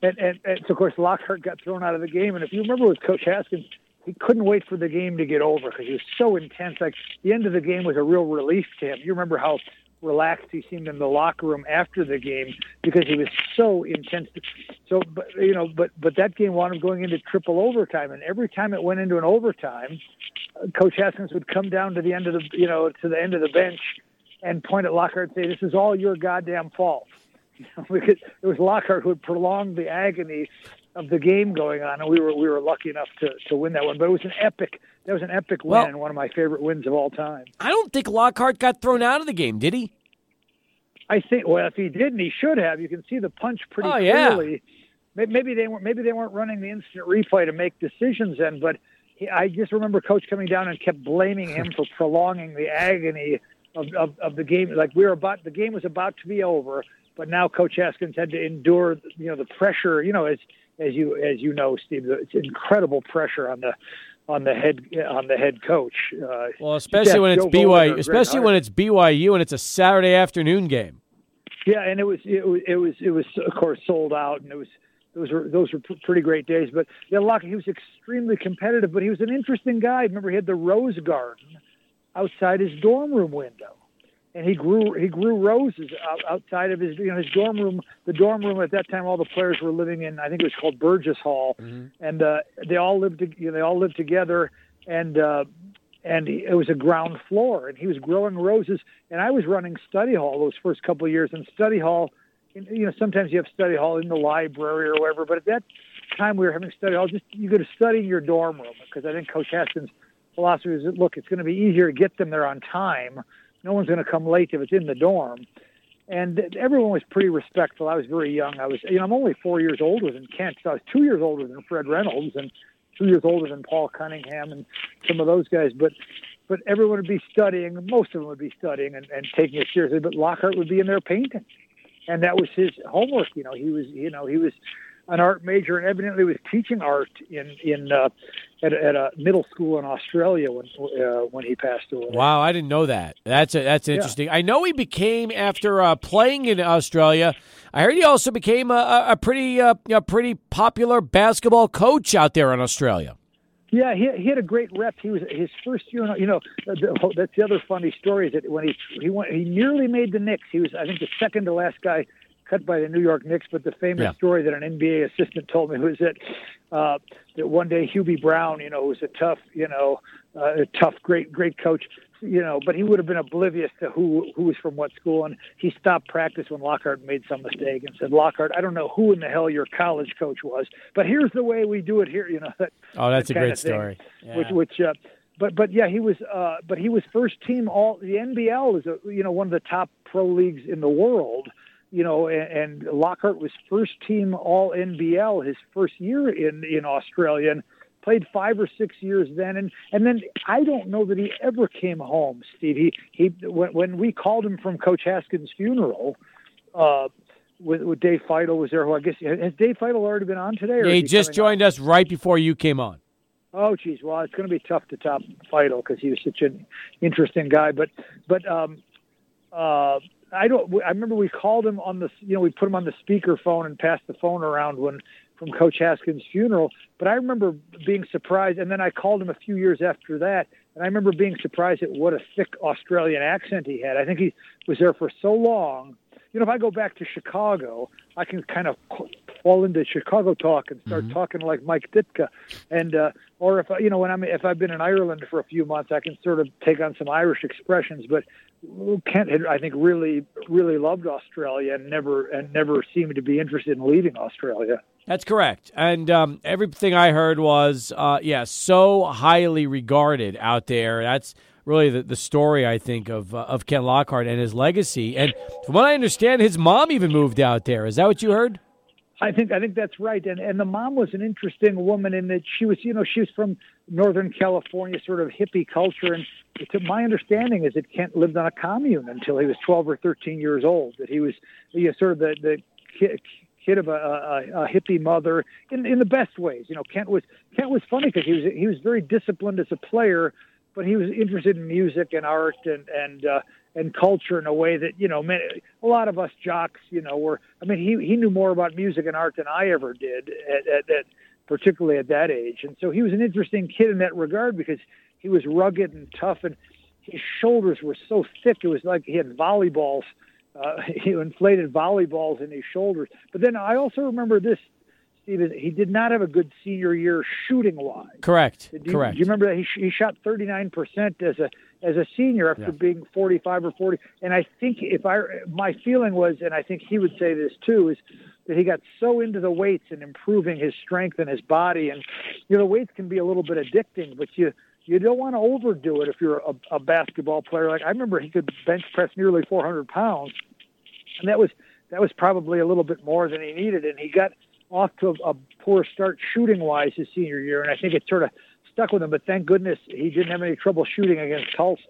And, and, and so of course Lockhart got thrown out of the game. And if you remember with Coach Haskins, he couldn't wait for the game to get over because he was so intense. Like the end of the game was a real relief to him. You remember how relaxed he seemed in the locker room after the game because he was so intense. So, but you know, but but that game wound up going into triple overtime, and every time it went into an overtime, Coach Haskins would come down to the end of the you know to the end of the bench and point at Lockhart and say, "This is all your goddamn fault." because it was Lockhart who had prolonged the agony of the game going on, and we were we were lucky enough to, to win that one. But it was an epic that was an epic win Well- and one of my favorite wins of all time. I don't think Lockhart got thrown out of the game, did he? I think well, if he didn't, he should have. You can see the punch pretty Oh, clearly. May- Maybe they weren't. Maybe they weren't running the instant replay to make decisions then. But he, I just remember coach coming down and kept blaming him for prolonging the agony of, of, of the game. Like we were about, the game was about to be over, but now Coach Haskins had to endure, you know, the pressure. You know, as as you as you know, Steve, it's incredible pressure on the on the head on the head coach. Uh, Well, especially when it's Joe BYU, especially when it's BYU and it's a Saturday afternoon game. Yeah, and it was it was it was it was of course sold out, and it was those were those were pretty great days. But yeah, Locke, he was extremely competitive, but he was an interesting guy. Remember, he had the rose garden outside his dorm room window, and he grew he grew roses outside of his you know his dorm room. The dorm room at that time, all the players were living in. I think it was called Burges Hall, and uh, they all lived you know, they all lived together, and. Uh, and it was a ground floor, and he was growing roses. And I was running study hall those first couple of years. And study hall, you know, sometimes you have study hall in the library or whatever. But at that time, we were having study hall. Just you go to study in your dorm room because I think Coach Haskins' philosophy is, look, it's going to be easier to get them there on time. No one's going to come late if it's in the dorm. And everyone was pretty respectful. I was very young. I was, you know, I'm only four years older than Kent. So I was two years older than Fred Reynolds and two years older than Paul Cunningham and some of those guys. But but everyone would be studying. Most of them would be studying and, and taking it seriously. But Lockhart would be in there painting, and that was his homework. You know, he was you know he was an art major and evidently was teaching art in in uh, at, a- at a middle school in Australia when uh, when he passed away. Wow, I didn't know that. That's a, that's interesting. I know he became after uh, playing in Australia. I heard he also became a, a- pretty uh, a pretty popular basketball coach out there in Australia. Yeah, he, he had a great rep. He was his first year. You know, the, that's the other funny story is that when he he went, he nearly made the Knicks. He was, I think, the second to last guy cut by the New York Knicks. But the famous Yeah. story that an NBA assistant told me was that uh, that one day Hubie Brown, you know, was a tough, you know, uh, a tough, great, great coach. You know, but he would have been oblivious to who who was from what school, and he stopped practice when Lockhart made some mistake and said, "Lockhart, I don't know who in the hell your college coach was, but here's the way we do it here." You know, that, Oh, that's that a great story. which which uh, but but yeah he was uh but he was first team all the NBL is a you know one of the top pro leagues in the world you know, and, and Lockhart was first team All NBL his first year in in Australia and played five or six years then, and and then I don't know that he ever came home, Steve. He he when, when we called him from Coach Haskins' funeral. Uh, with, with Dave Feitl was there. Who I guess has Dave Feitl already been on today? Yeah, he, he just joined us right before you came on. Oh, geez. Well, it's going to be tough to top Feitl because he was such an interesting guy. But, but um, uh, I don't. I remember we called him on the. You know, we put him on the speaker phone and passed the phone around when from Coach Haskins' funeral. But I remember being surprised, and then I called him a few years after that, and I remember being surprised at what a thick Australian accent he had. I think he was there for so long. You know, if I go back to Chicago, I can kind of fall into Chicago talk and start mm-hmm. talking like Mike Ditka, and uh, or if you know when I'm if I've been in Ireland for a few months, I can sort of take on some Irish expressions. But Kent had, I think, really really loved Australia and never and never seemed to be interested in leaving Australia. That's correct. And um, everything I heard was, uh, yeah, so highly regarded out there. That's really the, the story, I think, of uh, of Ken Lockhart and his legacy. And from what I understand, his mom even moved out there. Is that what you heard? I think I think that's right. And and the mom was an interesting woman in that she was, you know, she was from Northern California, sort of hippie culture. And to my understanding is that Kent lived on a commune until he was 12 or 13 years old. That he was, you know, sort of the the kid, kid of a, a, a hippie mother in in the best ways. You know, Kent was Kent was funny because he was he was very disciplined as a player, but he was interested in music and art and and uh, and culture in a way that you know many, a lot of us jocks you know were I mean he he knew more about music and art than I ever did at, at, at particularly at that age and so he was an interesting kid in that regard because he was rugged and tough and his shoulders were so thick it was like he had volleyballs uh, he inflated volleyballs in his shoulders but then I also remember this Steven, he did not have a good senior year shooting wise. Correct. Do you, Correct. Do you remember that he, he shot 39% as a as a senior after yeah. being 45 or 40? And I think if I my feeling was, and I think he would say this too, is that he got so into the weights and improving his strength and his body, and you know the weights can be a little bit addicting, but you you don't want to overdo it if you're a, a basketball player. Like I remember, he could bench press nearly 400 pounds, and that was that was probably a little bit more than he needed, and he got off to a, a poor start shooting wise his senior year, and I think it sort of stuck with him. But thank goodness he didn't have any trouble shooting against Tulsa.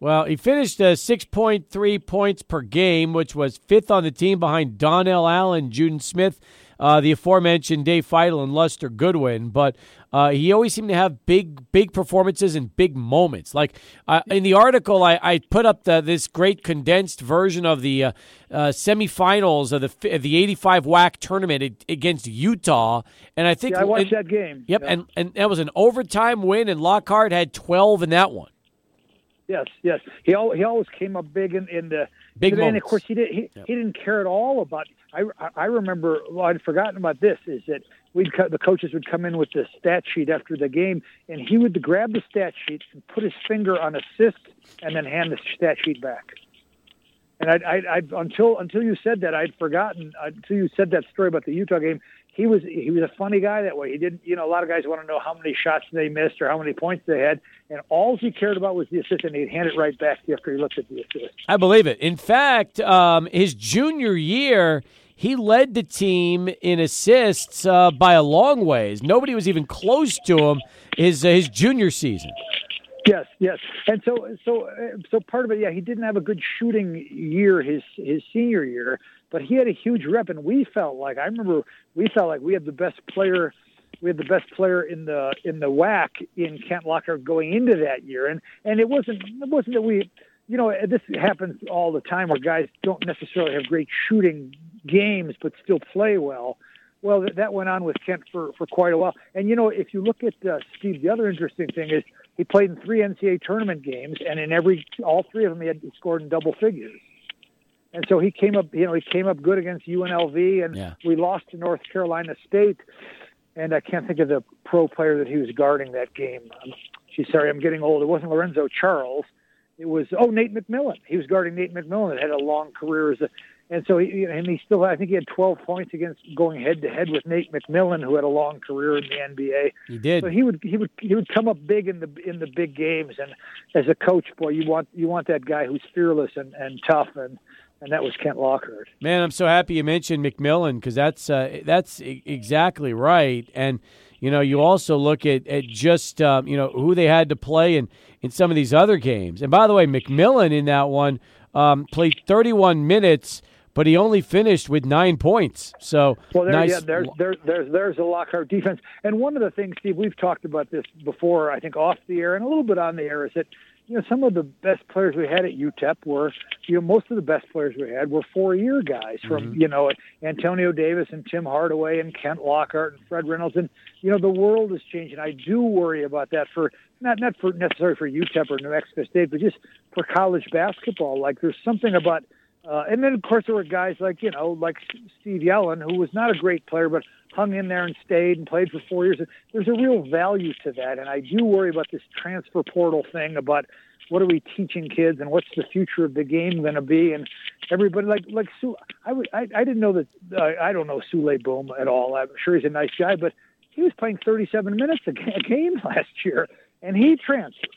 Well, he finished uh, 6.3 points per game, which was fifth on the team behind Donnell Allen, Juden Smith, uh, the aforementioned Dave Feitl, and Luster Goodwin. But uh, he always seemed to have big, big performances and big moments. Like uh, in the article, I, I put up the, this great condensed version of the uh, uh, semifinals of the the '85 WAC tournament against Utah, and I think yeah, I watched that game. Yep, yeah. and and that was an overtime win, and Lockhart had 12 in that one. Yes, yes. He he always came up big in, in the big and of course he did he, yep. he didn't care at all about. I I remember well, I'd forgotten about this is that we'd the coaches would come in with the stat sheet after the game, and he would grab the stat sheet and put his finger on assist, and then hand the stat sheet back. And I, I, I until until you said that, I'd forgotten. Until you said that story about the Utah game, he was he was a funny guy that way. He didn't, you know, a lot of guys want to know how many shots they missed or how many points they had, and all he cared about was the assist, and he'd hand it right back after he looked at the assist. I believe it. In fact, um, his junior year, he led the team in assists uh, by a long ways. Nobody was even close to him his uh, his junior season. Yes, yes, and so so uh, so part of it, yeah, he didn't have a good shooting year his his senior year, but he had a huge rep, and we felt like I remember we felt like we had the best player, we had the best player in the in the WAC in Kent Locker going into that year, and and it wasn't it wasn't that we, you know, this happens all the time where guys don't necessarily have great shooting games but still play well. Well, that went on with Kent for, for quite a while. And, you know, if you look at uh, Steve, the other interesting thing is he played in three NCAA tournament games, and in every, all three of them, he had scored in double figures. And so he came up, you know, he came up good against UNLV, and yeah. we lost to North Carolina State. And I can't think of the pro player that he was guarding that game. Um, geez, sorry, I'm getting old. It wasn't Lorenzo Charles. It was oh Nate McMillan. He was guarding Nate McMillan that had a long career as a and so he and he still I think he had 12 points against going head to head with Nate McMillan who had a long career in the NBA. He did. So he would he would he would come up big in the in the big games and as a coach boy you want you want that guy who's fearless and and tough and and that was Kent Lockhart. Man, I'm so happy you mentioned McMillan because that's uh, that's exactly right. And you know, you also look at at just um, you know who they had to play in in some of these other games. And by the way, McMillan in that one um, played 31 minutes but he only finished with nine points. So well, there, nice. yeah, there's there, there's there's a Lockhart defense, and one of the things, Steve, we've talked about this before. I think off the air and a little bit on the air is that you know, some of the best players we had at UTEP were, you know, most of the best players we had were four-year guys from, mm-hmm. you know, Antonio Davis and Tim Hardaway and Kent Lockhart and Fred Reynolds. And, you know, the world is changing. I do worry about that for, not, not for necessarily for UTEP or New Mexico State, but just for college basketball. Like there's something about – uh, and then, of course, there were guys like, you know, like Steve Yellen, who was not a great player, but hung in there and stayed and played for four years. There's a real value to that. And I do worry about this transfer portal thing about what are we teaching kids and what's the future of the game going to be. And everybody, like, like Sue, I, would, I, I didn't know that, uh, I don't know Souley Boum at all. I'm sure he's a nice guy, but he was playing 37 minutes a game last year and he transferred.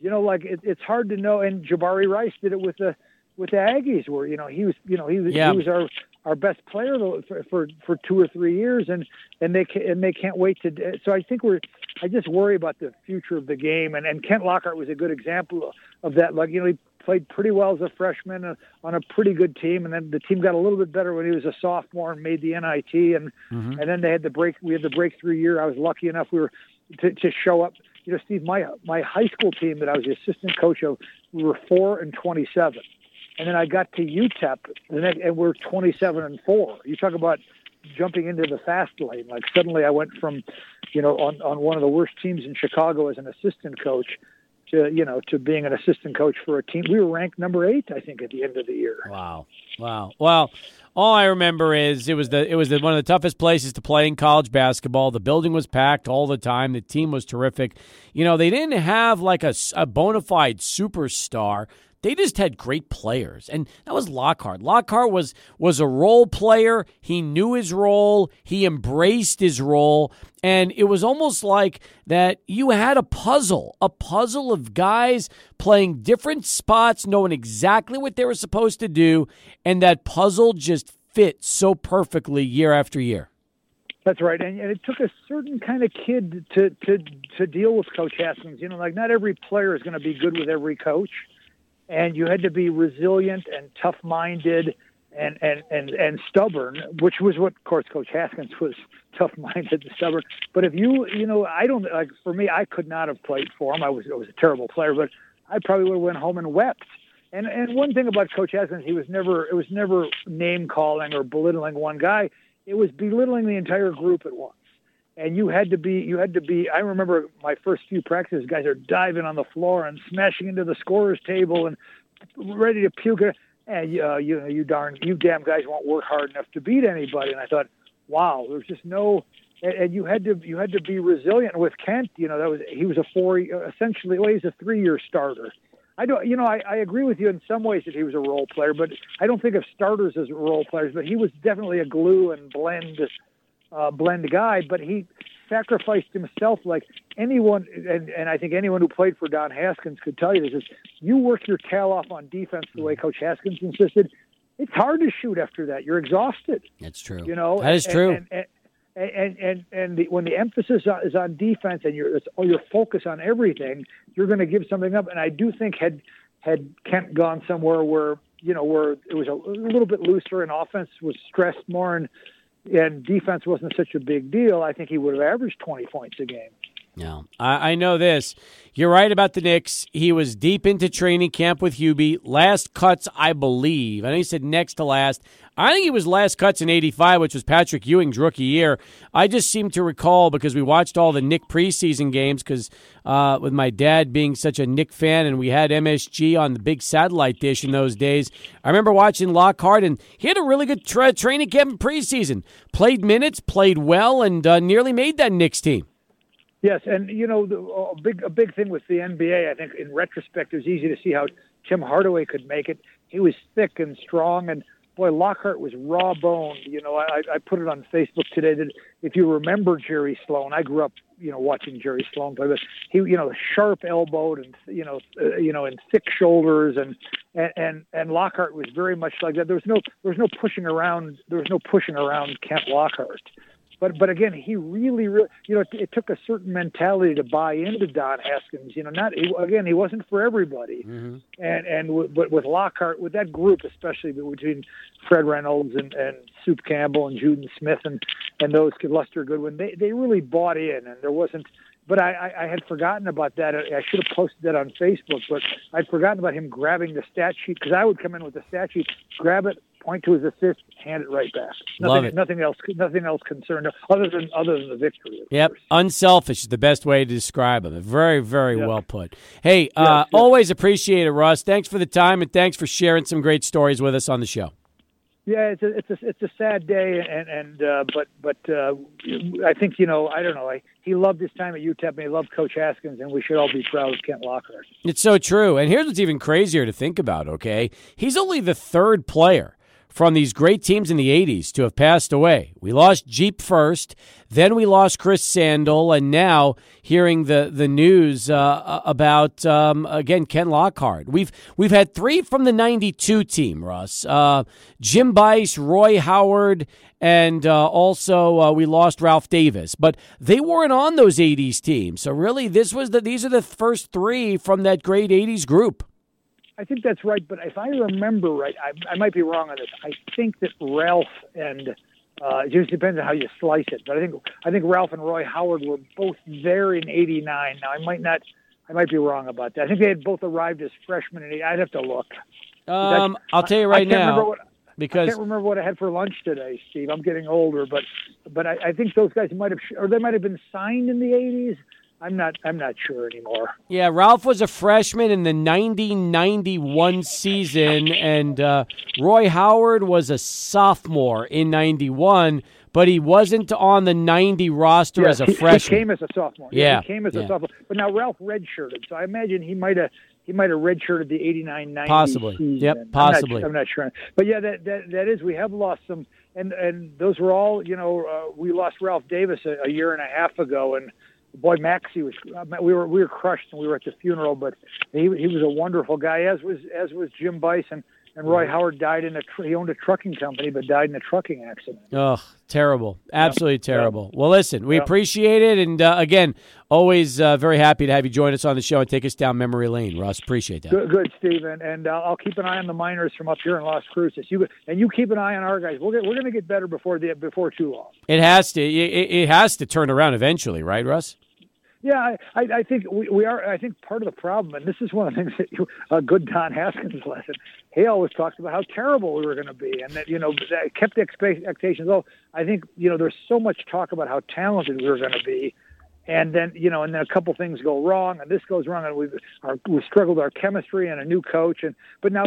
You know, like it, it's hard to know. And Jabari Rice did it with the, with the Aggies, where you know he was, you know he was, yeah. he was our our best player for, for for two or three years, and and they and they can't wait to. So I think we're. I just worry about the future of the game, and and Kent Lockhart was a good example of that. Like you know he played pretty well as a freshman uh, on a pretty good team, and then the team got a little bit better when he was a sophomore and made the NIT, and mm-hmm. and then they had the break. We had the breakthrough year. I was lucky enough we were to, to show up. You know, Steve, my my high school team that I was the assistant coach of, we were four and twenty seven and then I got to UTEP, and we're 27 and four. You talk about jumping into the fast lane. Like suddenly, I went from, you know, on on one of the worst teams in Chicago as an assistant coach to you know to being an assistant coach for a team. We were ranked number eight, I think, at the end of the year. Wow, wow. Well, all I remember is it was the it was the, one of the toughest places to play in college basketball. The building was packed all the time. The team was terrific. You know, they didn't have like a, a bona fide superstar they just had great players, and that was Lockhart. Lockhart was was a role player. He knew his role. He embraced his role, and it was almost like that. You had a puzzle, a puzzle of guys playing different spots, knowing exactly what they were supposed to do, and that puzzle just fit so perfectly year after year. That's right, and, and it took a certain kind of kid to to to deal with Coach Haskins. You know, like not every player is going to be good with every coach and you had to be resilient and tough-minded and and and and stubborn, which was what, of course, Coach Haskins was tough-minded and stubborn. But if you, you know, I don't like for me, I could not have played for him. I was I was a terrible player, but I probably would have went home and wept. And and one thing about Coach Haskins, he was never it was never name calling or belittling one guy. It was belittling the entire group at once and you had to be you had to be i remember my first few practices guys are diving on the floor and smashing into the scorers table and ready to puke. And uh, you know you darn you damn guys won't work hard enough to beat anybody. And i thought wow there's just no and, and you had to you had to be resilient with kent. You know that was he was a four essentially well he's a three year starter. I don't, you know, I, I agree with you in some ways that he was a role player, but I don't think of starters as role players. But he was definitely a glue and blend uh, blend guy, but he sacrificed himself like anyone, and, and I think anyone who played for Don Haskins could tell you this: is you work your tail off on defense the way Coach Haskins insisted. It's hard to shoot after that. You're exhausted. That's true. You know that is true. And, and, and and and the, when the emphasis is on defense and your or your focus on everything, you're going to give something up. And I do think had had Kent gone somewhere where you know where it was a, a little bit looser and offense was stressed more and and defense wasn't such a big deal, I think he would have averaged 20 points a game. Yeah, I, I know this. You're right about the Knicks. He was deep into training camp with Hubie. Last cuts, I believe. I know he said next to last. I think he was last cuts in 85, which was Patrick Ewing's rookie year. I just seem to recall because we watched all the Knick preseason games because uh, with my dad being such a Knick fan and we had MSG on the big satellite dish in those days. I remember watching Lockhart and he had a really good tra- training camp in preseason. Played minutes, played well, and uh, nearly made that Knicks team. Yes, and you know, the, a big a big thing with the NBA, I think in retrospect, it was easy to see how Tim Hardaway could make it. He was thick and strong, and boy, Lockhart was raw boned. You know, I, I put it on Facebook today that if you remember Jerry Sloan, I grew up, you know, watching Jerry Sloan play, but he, you know, sharp elbowed and you know, uh, you know, and thick shoulders, and and and and Lockhart was very much like that. There was no there was no pushing around. There was no pushing around Kent Lockhart but but again, he really, really, you know, it, it, took a certain mentality to buy into Don Haskins. You know, not he, again, he wasn't for everybody, mm-hmm. and and w- but with Lockhart, with that group, especially between Fred Reynolds and and Soup Campbell and Juden Smith and and those Lester Goodwin, they they really bought in, and there wasn't. But I, I, I had forgotten about that. I should have posted that on Facebook, but I'd forgotten about him grabbing the stat sheet because I would come in with the stat sheet, grab it, point to his assist, hand it right back. Nothing, Love it. Nothing else. Nothing else concerned other than other than the victory. Yep, course. unselfish is the best way to describe him. Very, very yep. well put. Hey, uh, always appreciate it, Russ. Thanks for the time and thanks for sharing some great stories with us on the show. Yeah, it's a it's a it's a sad day, and and uh, but but uh, I think you know I don't know. I, he loved his time at UTEP, and he loved Coach Haskins, and we should all be proud of Kent Lockhart. It's so true. And here's what's even crazier to think about. Okay, he's only the third player from these great teams in the 80s to have passed away. We lost Jeep first, then we lost Chris Sandel, and now hearing the the news uh, about um, again Ken Lockhart. We've we've had three from the '92 team, Russ. Uh, Jim Bice, Roy Howard, and uh, also uh, we lost Ralph Davis, but they weren't on those '80s teams. So really, this was the these are the first three from that great '80s group. I think that's right, but if I remember right, I, I might be wrong on this. I think that Ralph and uh, it just depends on how you slice it. But I think I think Ralph and Roy Howard were both there in '89. Now I might not, I might be wrong about that. I think they had both arrived as freshmen. In I'd have to look. Um, I'll tell you right now. What, because I can't remember what I had for lunch today, Steve. I'm getting older, but but I, I think those guys might have, or they might have been signed in the '80s. I'm not. I'm not sure anymore. Yeah, Ralph was a freshman in the 90-91 season, and uh, Roy Howard was a sophomore in '91, but he wasn't on the '90 roster yeah, as a he, freshman. He came as a sophomore. Yeah, he came as yeah. a sophomore. But now Ralph redshirted, so I imagine he might have he might have redshirted the 89-90 possibly. Season. Yep, possibly. I'm not, I'm not, sure. But yeah, that, that that is. We have lost some, and and those were all. You know, uh, we lost Ralph Davis a, a year and a half ago, and boy Maxie was uh, we were we were crushed and we were at the funeral but he he was a wonderful guy as was as was Jim Bison and Roy. Howard died in a tr- he owned a trucking company but died in a trucking accident. Oh, terrible. Absolutely yeah. terrible. Well, listen, we yeah. appreciate it and uh, again, always uh, very happy to have you join us on the show and take us down memory lane. Russ, appreciate that. Good, good Steve, and, and uh, I'll keep an eye on the miners from up here in Las Cruces. You and you keep an eye on our guys. We'll get, we're going to get better before the before too long. It has to it, it has to turn around eventually, right, Russ? Yeah, I, I think we, we are. I think part of the problem, and this is one of the things that you, a good Don Haskins lesson. He always talked about how terrible we were going to be, and that you know that kept the expectations low. I think you know there's so much talk about how talented we were going to be, and then you know, and then a couple things go wrong, and this goes wrong, and we our, we struggled our chemistry and a new coach, and but now,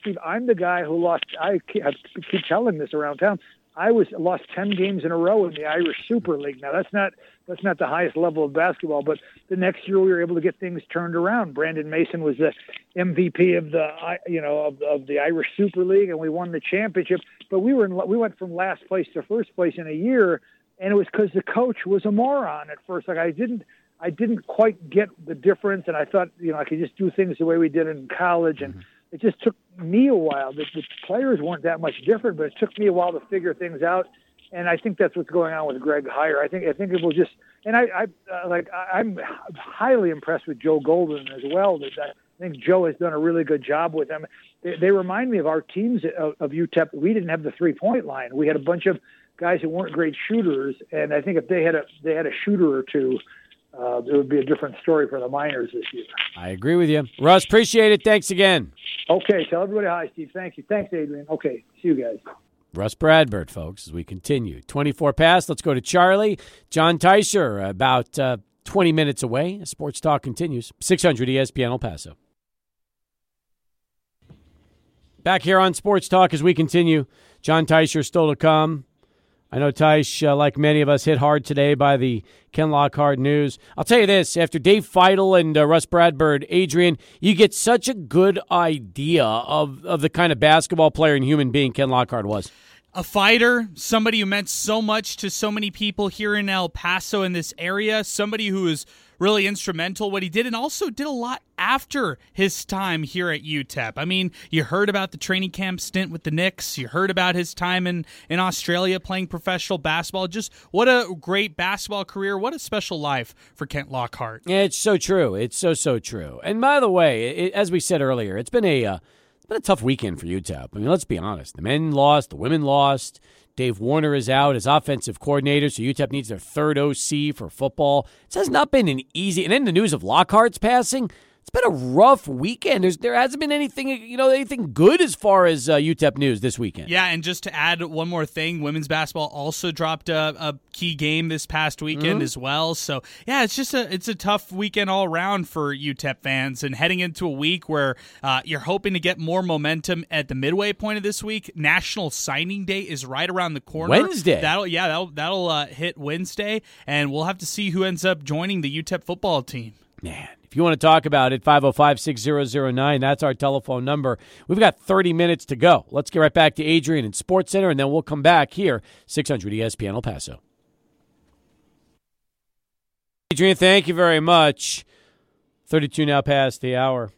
Steve, I'm the guy who lost. I keep, I keep telling this around town. I was lost ten games in a row in the Irish Super League. Now that's not that's not the highest level of basketball, but the next year we were able to get things turned around. Brandon Mason was the MVP of the you know of, of the Irish Super League, and we won the championship. But we were in, we went from last place to first place in a year, and it was because the coach was a moron at first. Like I didn't I didn't quite get the difference, and I thought you know I could just do things the way we did in college, and mm-hmm. It just took me a while. The, the players weren't that much different, but it took me a while to figure things out. And I think that's what's going on with Greg Heiar. I think I think it will just, and I, I uh, like I, I'm highly impressed with Joe Golding as well. That I think Joe has done a really good job with them. They, they remind me of our teams of, of UTEP. We didn't have the three point line. We had a bunch of guys who weren't great shooters, and I think if they had a they had a shooter or two, uh, it would be a different story for the Miners this year. I agree with you, Russ. Appreciate it. Thanks again. Okay, tell everybody hi, Steve. Thank you. Thanks, Adrian. Okay, see you guys. Rus Bradburd, folks, as we continue. 24 past. Let's go to Charlie. John Teicher, about uh, 20 minutes away. Sports Talk continues. 600 ESPN El Paso. Back here on Sports Talk as we continue. John Teicher still to come. I know Taish, uh, like many of us, hit hard today by the Ken Lockhart news. I'll tell you this: after Dave Feitl and uh, Rus Bradburd, Adrian, you get such a good idea of of the kind of basketball player and human being Ken Lockhart was a fighter, somebody who meant so much to so many people here in El Paso in this area, somebody who is. was really instrumental what he did and also did a lot after his time here at UTEP. I mean, you heard about the training camp stint with the Knicks, you heard about his time in in Australia playing professional basketball. Just what a great basketball career, what a special life for Kent Lockhart. Yeah, it's so true. It's so so true. And by the way, it, as we said earlier, it's been a uh, it's been a tough weekend for UTEP. I mean, let's be honest. The men lost, the women lost. Dave Warner is out as offensive coordinator, so UTEP needs their third OC for football. It has not been an easy. And then the news of Lockhart's passing it's been a rough weekend. There's, there hasn't been anything, you know, anything good as far as uh, UTEP news this weekend. Yeah, and just to add one more thing, women's basketball also dropped a, a key game this past weekend mm-hmm. as well. So yeah, it's just a it's a tough weekend all around for UTEP fans, and heading into a week where uh, you're hoping to get more momentum at the midway point of this week. National Signing Day is right around the corner. Wednesday. That'll yeah that'll that'll uh, hit Wednesday, and we'll have to see who ends up joining the UTEP football team. Man, you want to talk about it, 505 6009, that's our telephone number. We've got 30 minutes to go. Let's get right back to Adrian and Sports Center, and then we'll come back here, 600 ESPN El Paso. Adrian, thank you very much. 32 now past the hour.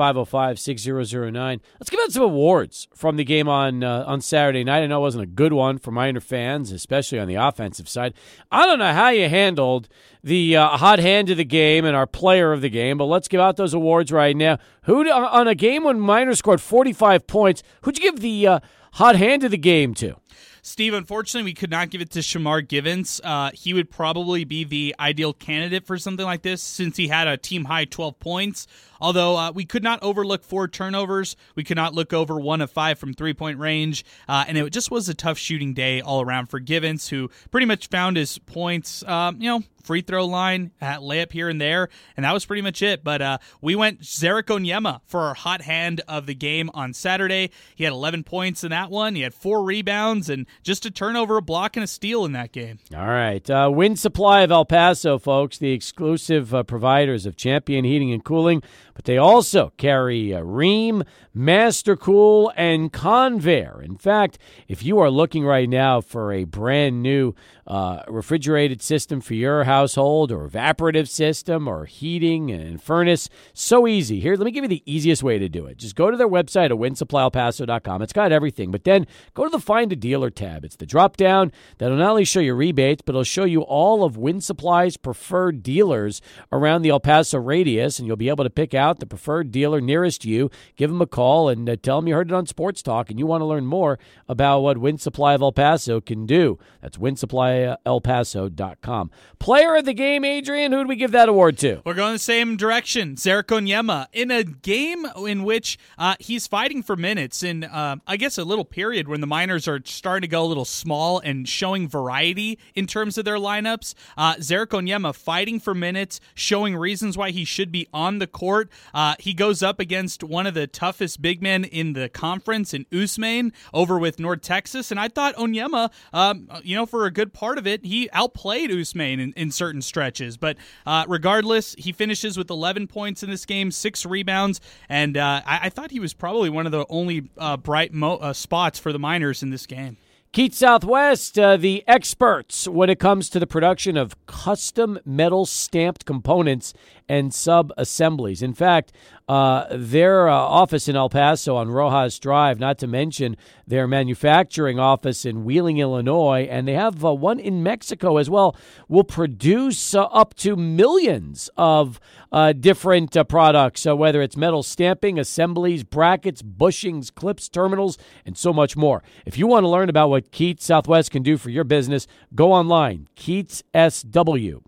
505 6009. Let's give out some awards from the game on uh, on Saturday night. I know it wasn't a good one for Miner fans, especially on the offensive side. I don't know how you handled the uh, hot hand of the game and our player of the game, but let's give out those awards right now. Who On a game when Miner scored 45 points, who'd you give the uh, hot hand of the game to? Steve, unfortunately, we could not give it to Shamar Givens. Uh, he would probably be the ideal candidate for something like this since he had a team high 12 points. Although uh, we could not overlook four turnovers, we could not look over one of five from three point range, uh, and it just was a tough shooting day all around for Givens, who pretty much found his points, um, you know, free throw line, at layup here and there, and that was pretty much it. But uh, we went Ze'Rik Onyema for our hot hand of the game on Saturday. He had 11 points in that one. He had four rebounds and just a turnover, a block, and a steal in that game. All right. Uh, Wind Supply of El Paso, folks, the exclusive uh, providers of Champion Heating and Cooling but they also carry a Rheem, Mastercool, and Convair. In fact, if you are looking right now for a brand new uh, refrigerated system for your household or evaporative system or heating and furnace. So easy. Here, let me give you the easiest way to do it. Just go to their website at windsupplyelpaso.com. It's got everything. But then go to the Find a Dealer tab. It's the drop down that'll not only show you rebates, but it'll show you all of Wind Supply's preferred dealers around the El Paso radius, and you'll be able to pick out the preferred dealer nearest you. Give them a call and uh, tell them you heard it on Sports Talk and you want to learn more about what Wind Supply of El Paso can do. That's Wind Supply ElPaso.com. Player of the game, Adrian, who do we give that award to? We're going the same direction. Ze'Rik Onyema in a game in which uh, he's fighting for minutes in, uh, I guess, a little period when the Miners are starting to go a little small and showing variety in terms of their lineups. Uh, Onyema fighting for minutes, showing reasons why he should be on the court. Uh, he goes up against one of the toughest big men in the conference in Ousmane over with North Texas, and I thought Onyema, um, you know, for a good part of it, he outplayed Ousmane in, in certain stretches. But uh, regardless, he finishes with 11 points in this game, six rebounds, and uh, I, I, thought he was probably one of the only uh, bright mo- uh, spots for the Miners in this game. Keats Southwest, uh, the experts when it comes to the production of custom metal stamped components and sub assemblies. In fact, uh, their uh, office in El Paso on Rojas Drive, not to mention their manufacturing office in Wheeling, Illinois, and they have uh, one in Mexico as well, will produce uh, up to millions of uh, different products, so whether it's metal stamping, assemblies, brackets, bushings, clips, terminals, and so much more. If you want to learn about what Keats Southwest can do for your business, go online, keatssw.com.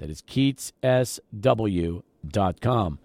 That is keatssw.com.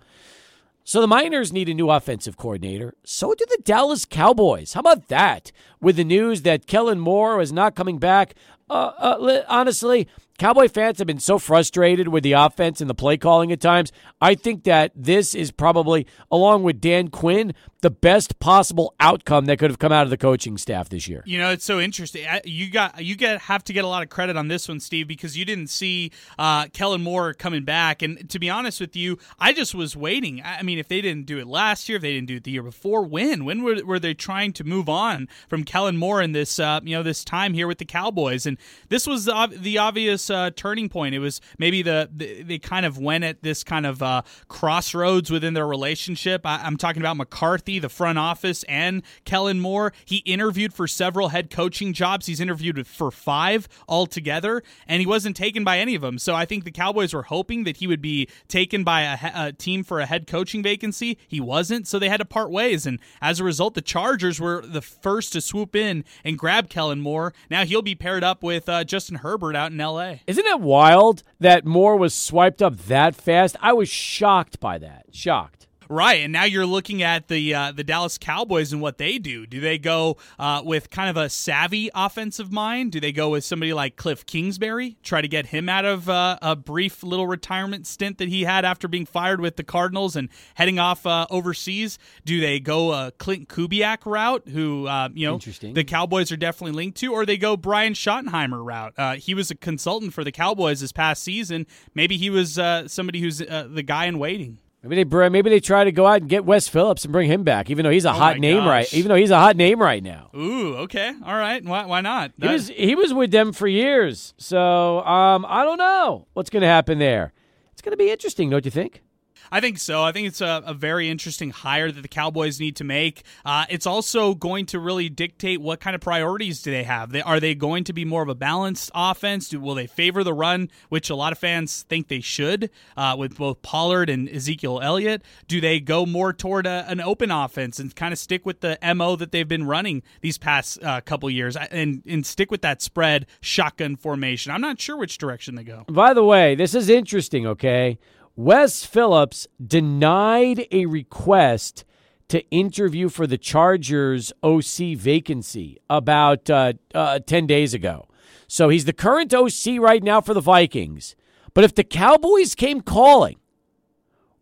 So the Miners need a new offensive coordinator. So do the Dallas Cowboys. How about that? With the news that Kellen Moore is not coming back, uh, uh, honestly, Cowboy fans have been so frustrated with the offense and the play calling at times. I think that this is probably, along with Dan Quinn, the best possible outcome that could have come out of the coaching staff this year. You know, it's so interesting. You got you get have to get a lot of credit on this one, Steve, because you didn't see uh, Kellen Moore coming back. And to be honest with you, I just was waiting. I mean, if they didn't do it last year, if they didn't do it the year before, when when were, were they trying to move on from Kellen Moore in this uh, you know this time here with the Cowboys? And this was the, the obvious uh, turning point. It was maybe the, the, they kind of went at this kind of uh, crossroads within their relationship. I, I'm talking about McCarthy the front office, and Kellen Moore. He interviewed for several head coaching jobs. He's interviewed for five altogether, and he wasn't taken by any of them. So I think the Cowboys were hoping that he would be taken by a, a team for a head coaching vacancy. He wasn't, so they had to part ways. And as a result, the Chargers were the first to swoop in and grab Kellen Moore. Now he'll be paired up with uh, Justin Herbert out in L.A. Isn't it wild that Moore was swiped up that fast? I was shocked by that. Shocked. Right, and now you're looking at the uh, the Dallas Cowboys and what they do. Do they go uh, with kind of a savvy offensive mind? Do they go with somebody like Kliff Kingsbury, try to get him out of uh, a brief little retirement stint that he had after being fired with the Cardinals and heading off uh, overseas? Do they go a Klint Kubiak route, who uh, you know the Cowboys are definitely linked to, or they go Brian Schottenheimer route? Uh, he was a consultant for the Cowboys this past season. Maybe he was somebody who's the guy in waiting. Maybe they maybe they try to go out and get Wes Phillips and bring him back, even though he's a oh hot name gosh. right. Even though he's a hot name right now. Ooh, okay, all right. Why, why not? He was he was with them for years, so um, I don't know what's going to happen there. It's going to be interesting, don't you think? I think so. I think it's a, a, very interesting hire that the Cowboys need to make. Uh, it's also going to really dictate what kind of priorities do they have. They, are they going to be more of a balanced offense? Do, will they favor the run, which a lot of fans think they should, uh, with both Pollard and Ezekiel Elliott? Do they go more toward a, an open offense and kind of stick with the mo that they've been running these past uh, couple years and and stick with that spread shotgun formation? I'm not sure which direction they go. By the way, this is interesting. Okay. Wes Phillips denied a request to interview for the Chargers OC vacancy about uh, uh, 10 days ago. So he's the current OC right now for the Vikings. But if the Cowboys came calling,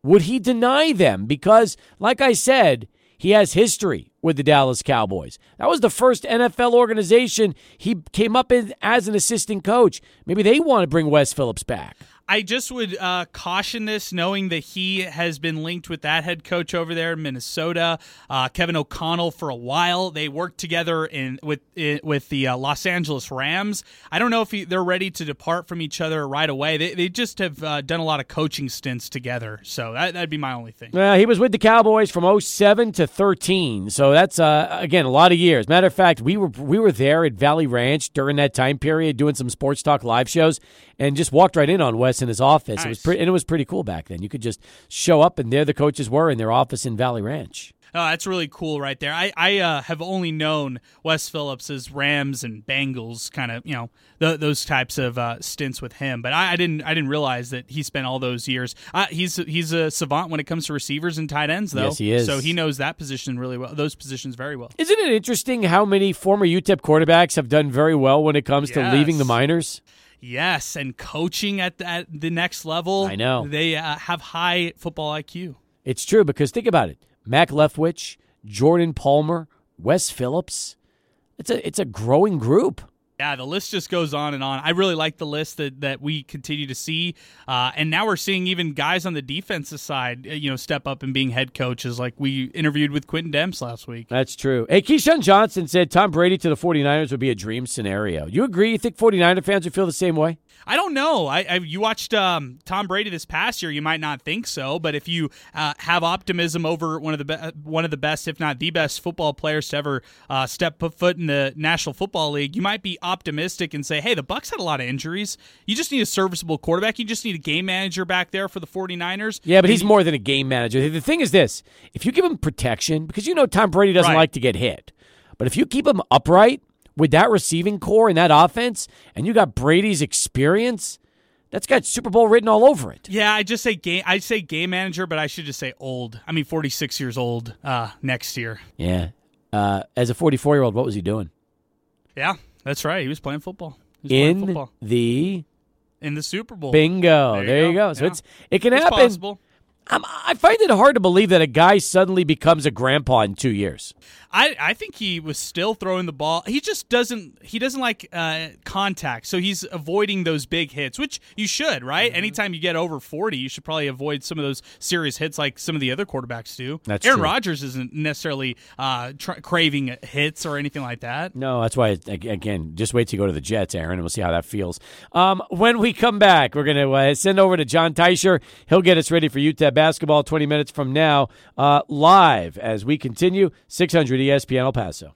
would he deny them? Because, like I said, he has history with the Dallas Cowboys. That was the first NFL organization he came up in as an assistant coach. Maybe they want to bring Wes Phillips back. I just would uh, caution this, knowing that he has been linked with that head coach over there in Minnesota, uh, Kevin O'Connell, for a while. They worked together in with in, with the uh, Los Angeles Rams. I don't know if he, they're ready to depart from each other right away. They, they just have uh, done a lot of coaching stints together, so that, would be my only thing. Well, he was with the Cowboys from 07 to 13, so that's uh, again a lot of years. Matter of fact, we were we were there at Valley Ranch during that time period doing some sports talk live shows, and just walked right in on Wes in his office. Nice. It was pretty, and it was pretty cool back then. You could just show up, and there the coaches were in their office in Valley Ranch. Oh, that's really cool right there. I, I uh, have only known Wes Phillips as Rams and Bengals, kind of you know the, those types of uh, stints with him. But I, I, didn't I didn't realize that he spent all those years. Uh, he's he's a savant when it comes to receivers and tight ends, though. Yes, he is. So he knows that position really well. Those positions very well. Isn't it interesting how many former UTEP quarterbacks have done very well when it comes yes. to leaving the Miners? Yes, and coaching at the, at the next level. I know they uh, have high football IQ. It's true because think about it: Mac Leftwich, Jordan Palmer, Wes Phillips. It's a it's a growing group. Yeah, the list just goes on and on. I really like the list that, that we continue to see, uh, and now we're seeing even guys on the defensive side, uh, you know, step up and being head coaches. Like we interviewed with Quentin Demps last week. That's true. Hey, Keyshawn Johnson said Tom Brady to the 49ers would be a dream scenario. You agree? You think 49er fans would feel the same way? I don't know. I, I you watched um, Tom Brady this past year. You might not think so, but if you uh, have optimism over one of the be- one of the best, if not the best, football players to ever uh, step foot in the National Football League, you might be optimistic and say, "Hey, the Bucs had a lot of injuries. You just need a serviceable quarterback. You just need a game manager back there for the 49ers." Yeah, but he's more than a game manager. The thing is this: if you give him protection, because you know Tom Brady doesn't right. like to get hit, but if you keep him upright with that receiving core and that offense, and you got Brady's experience, that's got Super Bowl written all over it. Yeah, I just say game. I say game manager, but I should just say old. I mean, forty six years old uh, next year. Yeah, uh, as a forty four year old, what was he doing? Yeah, that's right. He was playing football. Was in playing football. the in the Super Bowl. Bingo. There There, you go. go. So Yeah. it's it can It's happen. possible. I'm, I find it hard to believe that a guy suddenly becomes a grandpa in two years. I, I think he was still throwing the ball. He just doesn't he doesn't like uh, contact, so he's avoiding those big hits, which you should, right? Mm-hmm. Anytime you get over forty, you should probably avoid some of those serious hits like some of the other quarterbacks do. That's Aaron. Rodgers isn't necessarily uh, tr- craving hits or anything like that. No, that's why. Again, just wait to go to the Jets, Aaron, and we'll see how that feels. Um, when we come back, we're going to uh, send over to John Teicher. He'll get us ready for UTEP basketball 20 minutes from now, uh, live as we continue 600 ESPN El Paso.